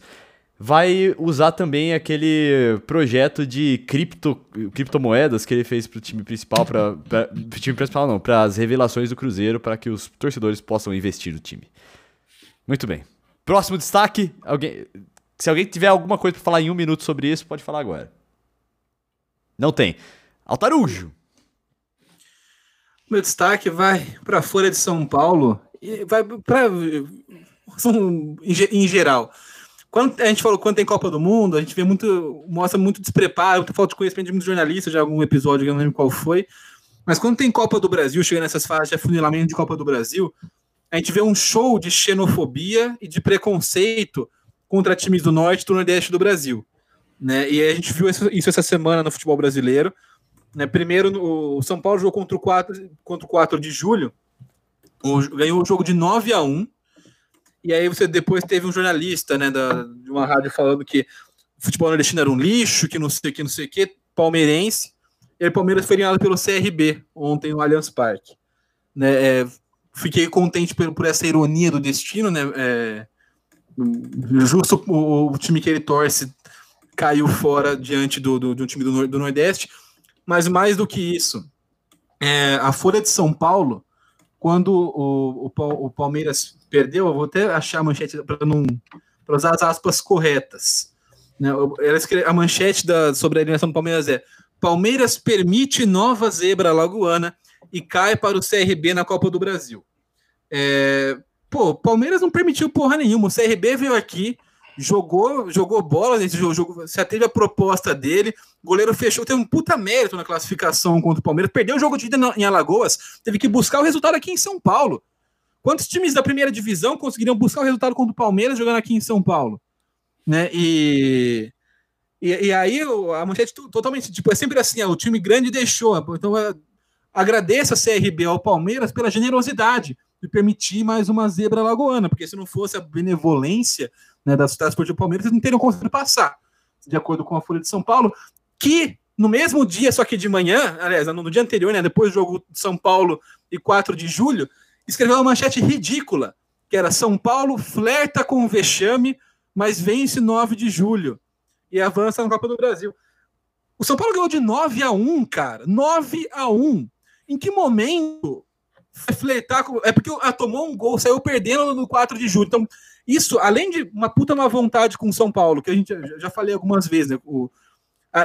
vai usar também aquele projeto de cripto, criptomoedas que ele fez para o time principal, para time principal não, para as revelações do Cruzeiro, para que os torcedores possam investir no time. Muito bem. Próximo destaque, alguém, se alguém tiver alguma coisa para falar em um minuto sobre isso, pode falar agora. Não tem. Altarujo. Meu destaque vai para a Folha de São Paulo e vai para <laughs> em geral. Quando a gente falou quando tem Copa do Mundo, a gente vê muito, mostra muito despreparo, muita falta de conhecimento de muitos jornalistas, já algum episódio, eu não lembro qual foi. Mas quando tem Copa do Brasil, chega nessas fases de afunilamento de Copa do Brasil, a gente vê um show de xenofobia e de preconceito contra times do norte e do nordeste do Brasil. Né? E a gente viu isso essa semana no futebol brasileiro. Né? Primeiro, o São Paulo jogou contra o 4, contra o 4 de julho, ganhou o jogo de 9 a 1 e aí você depois teve um jornalista, né, da, de uma rádio falando que o futebol nordestino era um lixo, que não sei o que, não sei o que, palmeirense. E aí o Palmeiras foi eliminado pelo CRB ontem no Allianz Parque. Né, é, fiquei contente por, por, essa ironia do destino, né? É, justo o, o, time que ele torce caiu fora diante do, do, do time do, do, Nordeste, mas mais do que isso, é, a Folha de São Paulo, quando o, o, o Palmeiras perdeu, eu vou até achar a manchete para não para usar as aspas corretas. Né? Ela escreve, a manchete da, sobre a eliminação do Palmeiras é: Palmeiras permite nova zebra lagoana e cai para o CRB na Copa do Brasil. É, pô, Palmeiras não permitiu porra nenhuma. O CRB veio aqui, jogou, jogou bola, nesse jogo, já teve a proposta dele, o goleiro fechou, teve um puta mérito na classificação contra o Palmeiras, perdeu o jogo de ida em Alagoas, teve que buscar o resultado aqui em São Paulo. Quantos times da primeira divisão conseguiriam buscar o resultado contra o Palmeiras jogando aqui em São Paulo? Né? E, e, e aí a manchete totalmente, tipo, é sempre assim, o time grande deixou. Então é, agradeço a CRB ao Palmeiras pela generosidade de permitir mais uma zebra lagoana, porque se não fosse a benevolência né, da Cidade Esportiva Palmeiras, eles não teriam conseguido passar, de acordo com a Folha de São Paulo, que no mesmo dia, só que de manhã, aliás, no dia anterior, né, depois do jogo de São Paulo e 4 de julho, escreveu uma manchete ridícula, que era São Paulo flerta com o vexame, mas vence 9 de julho e avança na Copa do Brasil. O São Paulo ganhou de 9 a 1, cara. 9 a 1. Em que momento flertar com... É porque ah, tomou um gol, saiu perdendo no 4 de julho. Então, isso, além de uma puta má vontade com o São Paulo, que a gente já, falei algumas vezes, né? O,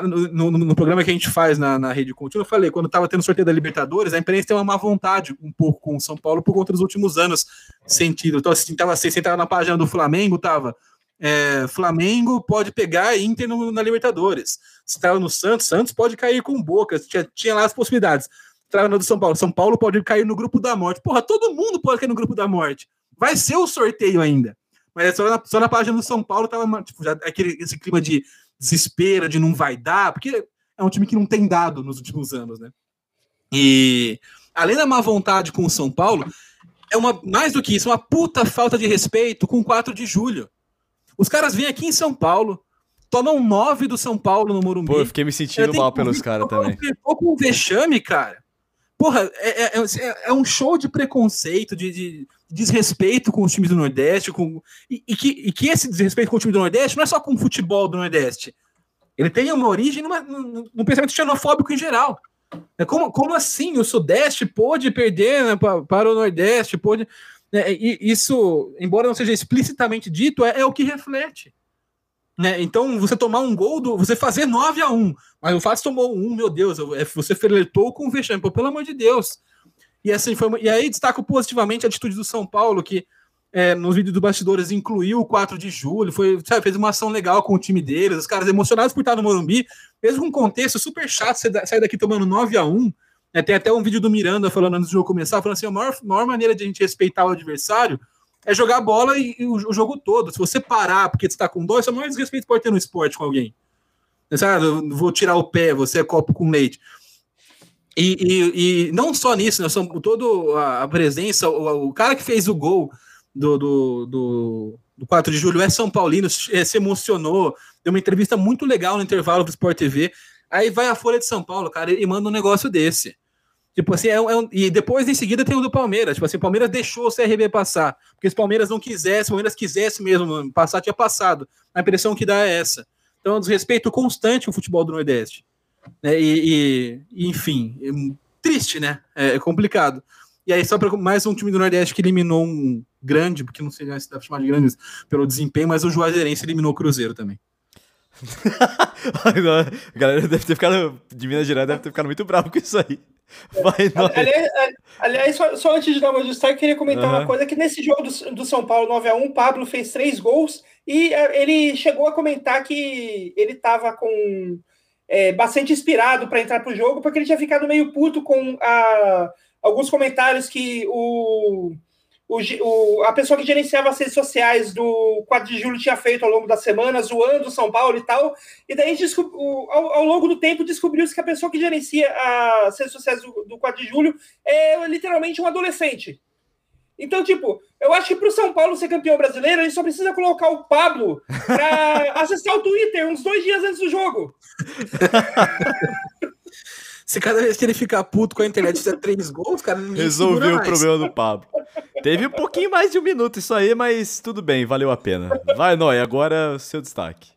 no, no, no, programa que a gente faz na, na rede contínua, eu falei, quando estava tendo sorteio da Libertadores, a imprensa tem uma má vontade um pouco com o São Paulo por conta dos últimos anos sentido. Então, assim, tava, assim, você na página do Flamengo, tava é, Flamengo pode pegar Inter no, na Libertadores. Se estava no Santos, Santos pode cair com Boca. Tinha, tinha lá as possibilidades. Estava no São Paulo. São Paulo pode cair no grupo da morte. Porra, todo mundo pode cair no grupo da morte. Vai ser o sorteio ainda. Mas é só na, só na página do São Paulo tava tipo, já, aquele, esse clima de desespero, de não vai dar, porque é um time que não tem dado nos últimos anos, né? E além da má vontade com o São Paulo, é uma mais do que isso, uma puta falta de respeito com o 4 de julho. Os caras vêm aqui em São Paulo, tomam nove do São Paulo no Morumbi. Pô, eu fiquei me sentindo mal pelos caras também. Ficou com um vexame, cara. Porra, é, é, é, é, um show de preconceito, de, de, desrespeito com os times do Nordeste, com, e, e, que, e que esse desrespeito com o time do Nordeste não é só com o futebol do Nordeste. Ele tem uma origem numa, num, pensamento xenofóbico em geral. É como, como assim o Sudeste pôde perder né, para, para o Nordeste? Pôde. Né, e isso, embora não seja explicitamente dito, é, é o que reflete. Né? Então, você tomar um gol, do, você fazer 9 a 1 mas o Fato tomou um, meu Deus, é, você flertou com o vexame, pelo amor de Deus. E, assim, foi, e aí destaco positivamente a atitude do São Paulo, que é, nos vídeos do bastidores incluiu o 4 de julho, foi, sabe, fez uma ação legal com o time deles, os caras emocionados por estar no Morumbi, mesmo com um contexto super chato, você sair daqui tomando 9 a 1 é, tem até um vídeo do Miranda falando antes do jogo começar, falando assim: a maior, maior maneira de a gente respeitar o adversário é jogar bola e, e o, o, jogo todo. Se você parar porque você está com dois, é o maior desrespeito que pode ter no esporte com alguém. Sabe, vou tirar o pé, você é copo com leite. E, e, e não só nisso, né? Toda a presença, o, o, cara que fez o gol do, do, do, do 4 de julho é São Paulino, é, se emocionou, deu uma entrevista muito legal no intervalo do Sport TV. Aí vai a Folha de São Paulo, cara, e manda um negócio desse. Tipo assim, é um, é um, e depois em seguida tem o do Palmeiras. Tipo assim, o Palmeiras deixou o CRB passar. Porque se o Palmeiras não quisesse, o Palmeiras quisesse mesmo passar, tinha passado. A impressão que dá é essa. Então é um desrespeito constante o futebol do Nordeste. É, e, e, enfim, é triste, né? É, é complicado. E aí, só para mais um time do Nordeste que eliminou um grande, porque não sei se dá pra chamar de grande pelo desempenho, mas o Juazeirense eliminou o Cruzeiro também. <laughs> a galera deve ter ficado de Minas Gerais deve ter ficado muito bravo com isso aí. Vai, aliás, aliás só, só, antes de dar uma destaque, eu queria comentar uhum. uma coisa: que nesse jogo do, do São Paulo 9x1, Pablo fez três gols e é, ele chegou a comentar que ele estava com é, bastante inspirado para entrar para o jogo, porque ele tinha ficado meio puto com a, alguns comentários que o o, o, a pessoa que gerenciava as redes sociais do 4 de julho tinha feito ao longo da semana, zoando São Paulo e tal. E daí, ao, ao, longo do tempo, descobriu-se que a pessoa que gerencia as redes sociais do, do 4 de julho é literalmente um adolescente. Então, tipo, eu acho que para o São Paulo ser campeão brasileiro, ele só precisa colocar o Pablo para <laughs> acessar o Twitter uns dois dias antes do jogo. Se cada vez que ele ficar puto com a internet fizer três gols, cara, resolveu o problema do Pablo. Teve um pouquinho mais de um minuto isso aí, mas tudo bem, valeu a pena. Vai, Noé, agora seu destaque.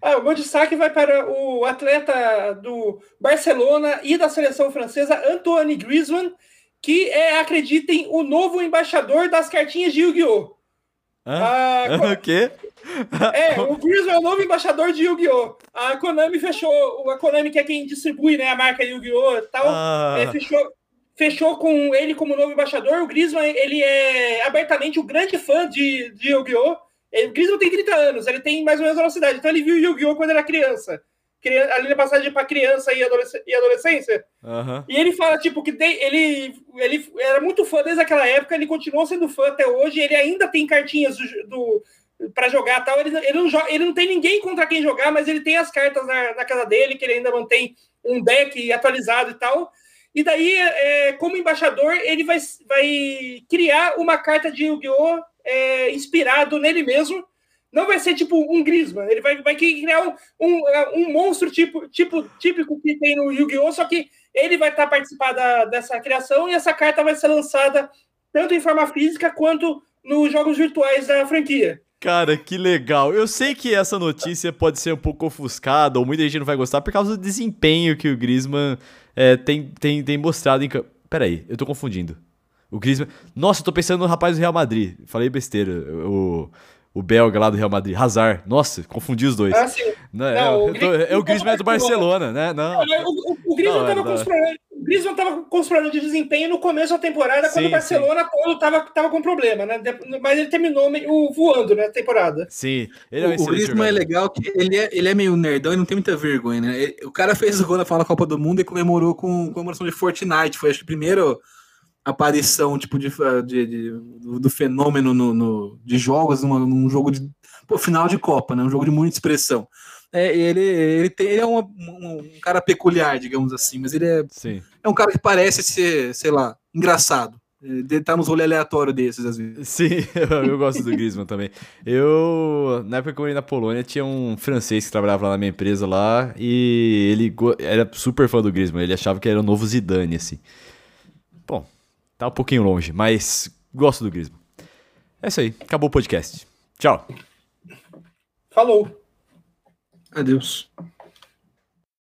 Ah, o meu destaque vai para o atleta do Barcelona e da seleção francesa, Antoine Griezmann, que é, acreditem, o novo embaixador das cartinhas de Yu-Gi-Oh! Ah, <laughs> o quê? É, <laughs> o Grizzly é o novo embaixador de Yu-Gi-Oh! A Konami fechou, a Konami que é quem distribui né, a marca Yu-Gi-Oh! e tal, ah. é, fechou, fechou com ele como novo embaixador. O Griezmann, ele é abertamente um grande fã de, de Yu-Gi-Oh! O Griezmann tem 30 anos, ele tem mais ou menos a nossa idade, então ele viu Yu-Gi-Oh! quando era criança ali na passagem para criança e, adolescência. Uhum. E ele fala, tipo, que ele, ele era muito fã desde aquela época, ele continuou sendo fã até hoje, ele ainda tem cartinhas do, do para jogar tal. Ele, ele, não joga, ele não tem ninguém contra quem jogar, mas ele tem as cartas na, na casa dele, que ele ainda mantém um deck atualizado e tal. E daí, é, como embaixador, ele vai, vai criar uma carta de Yu-Gi-Oh! É, inspirado nele mesmo, não vai ser tipo um Griezmann, ele vai, vai criar um, um, um monstro tipo, tipo típico que tem no Yu-Gi-Oh! Só que ele vai estar tá participando dessa criação e essa carta vai ser lançada tanto em forma física quanto nos jogos virtuais da franquia. Cara, que legal. Eu sei que essa notícia pode ser um pouco ofuscada, ou muita gente não vai gostar, por causa do desempenho que o Griezmann é, tem, tem, tem mostrado em campo. Peraí, eu tô confundindo. O Griezmann... Nossa, eu tô pensando no rapaz do Real Madrid. Falei besteira. O, o belga lá do Real Madrid. Hazard. Nossa, confundi os dois. Ah, sim. Não, é, Não, o eu tô- é o Griezmann Griezmann do Barcelona, né? Não. Não, O, o, o Griezmann Não, tava é com os da- problemas- o Griezmann com os problemas de desempenho no começo da temporada, quando Sim, o Barcelona todo tava, tava com problema, né? Mas ele terminou meio voando na temporada. Sim, ele é um O, o Griezmann é legal que ele é, ele é meio nerdão e não tem muita vergonha, né? Ele- O cara fez o gol na final da Copa do Mundo e comemorou com comemoração de Fortnite. Foi acho que a primeira aparição tipo de, de- de- do, fenômeno no, no- de jogos numa- num jogo de pô, final de Copa, né? Um jogo de muita expressão. É, ele, ele, tem, ele é uma- um, um cara peculiar, digamos assim, mas ele é, Sim. é um cara que parece ser, sei lá, engraçado. Ele tá nos rolês aleatórios desses, às vezes. Sim, eu, <laughs> eu gosto do Griezmann também. Eu, na época que eu morei na Polônia, tinha um francês que trabalhava lá na minha empresa lá e ele era super fã do Griezmann. Ele achava que era o novo Zidane, assim. Bom, tá um pouquinho longe, mas gosto do Griezmann. É isso aí, acabou o podcast. Tchau. Falou. Adeus.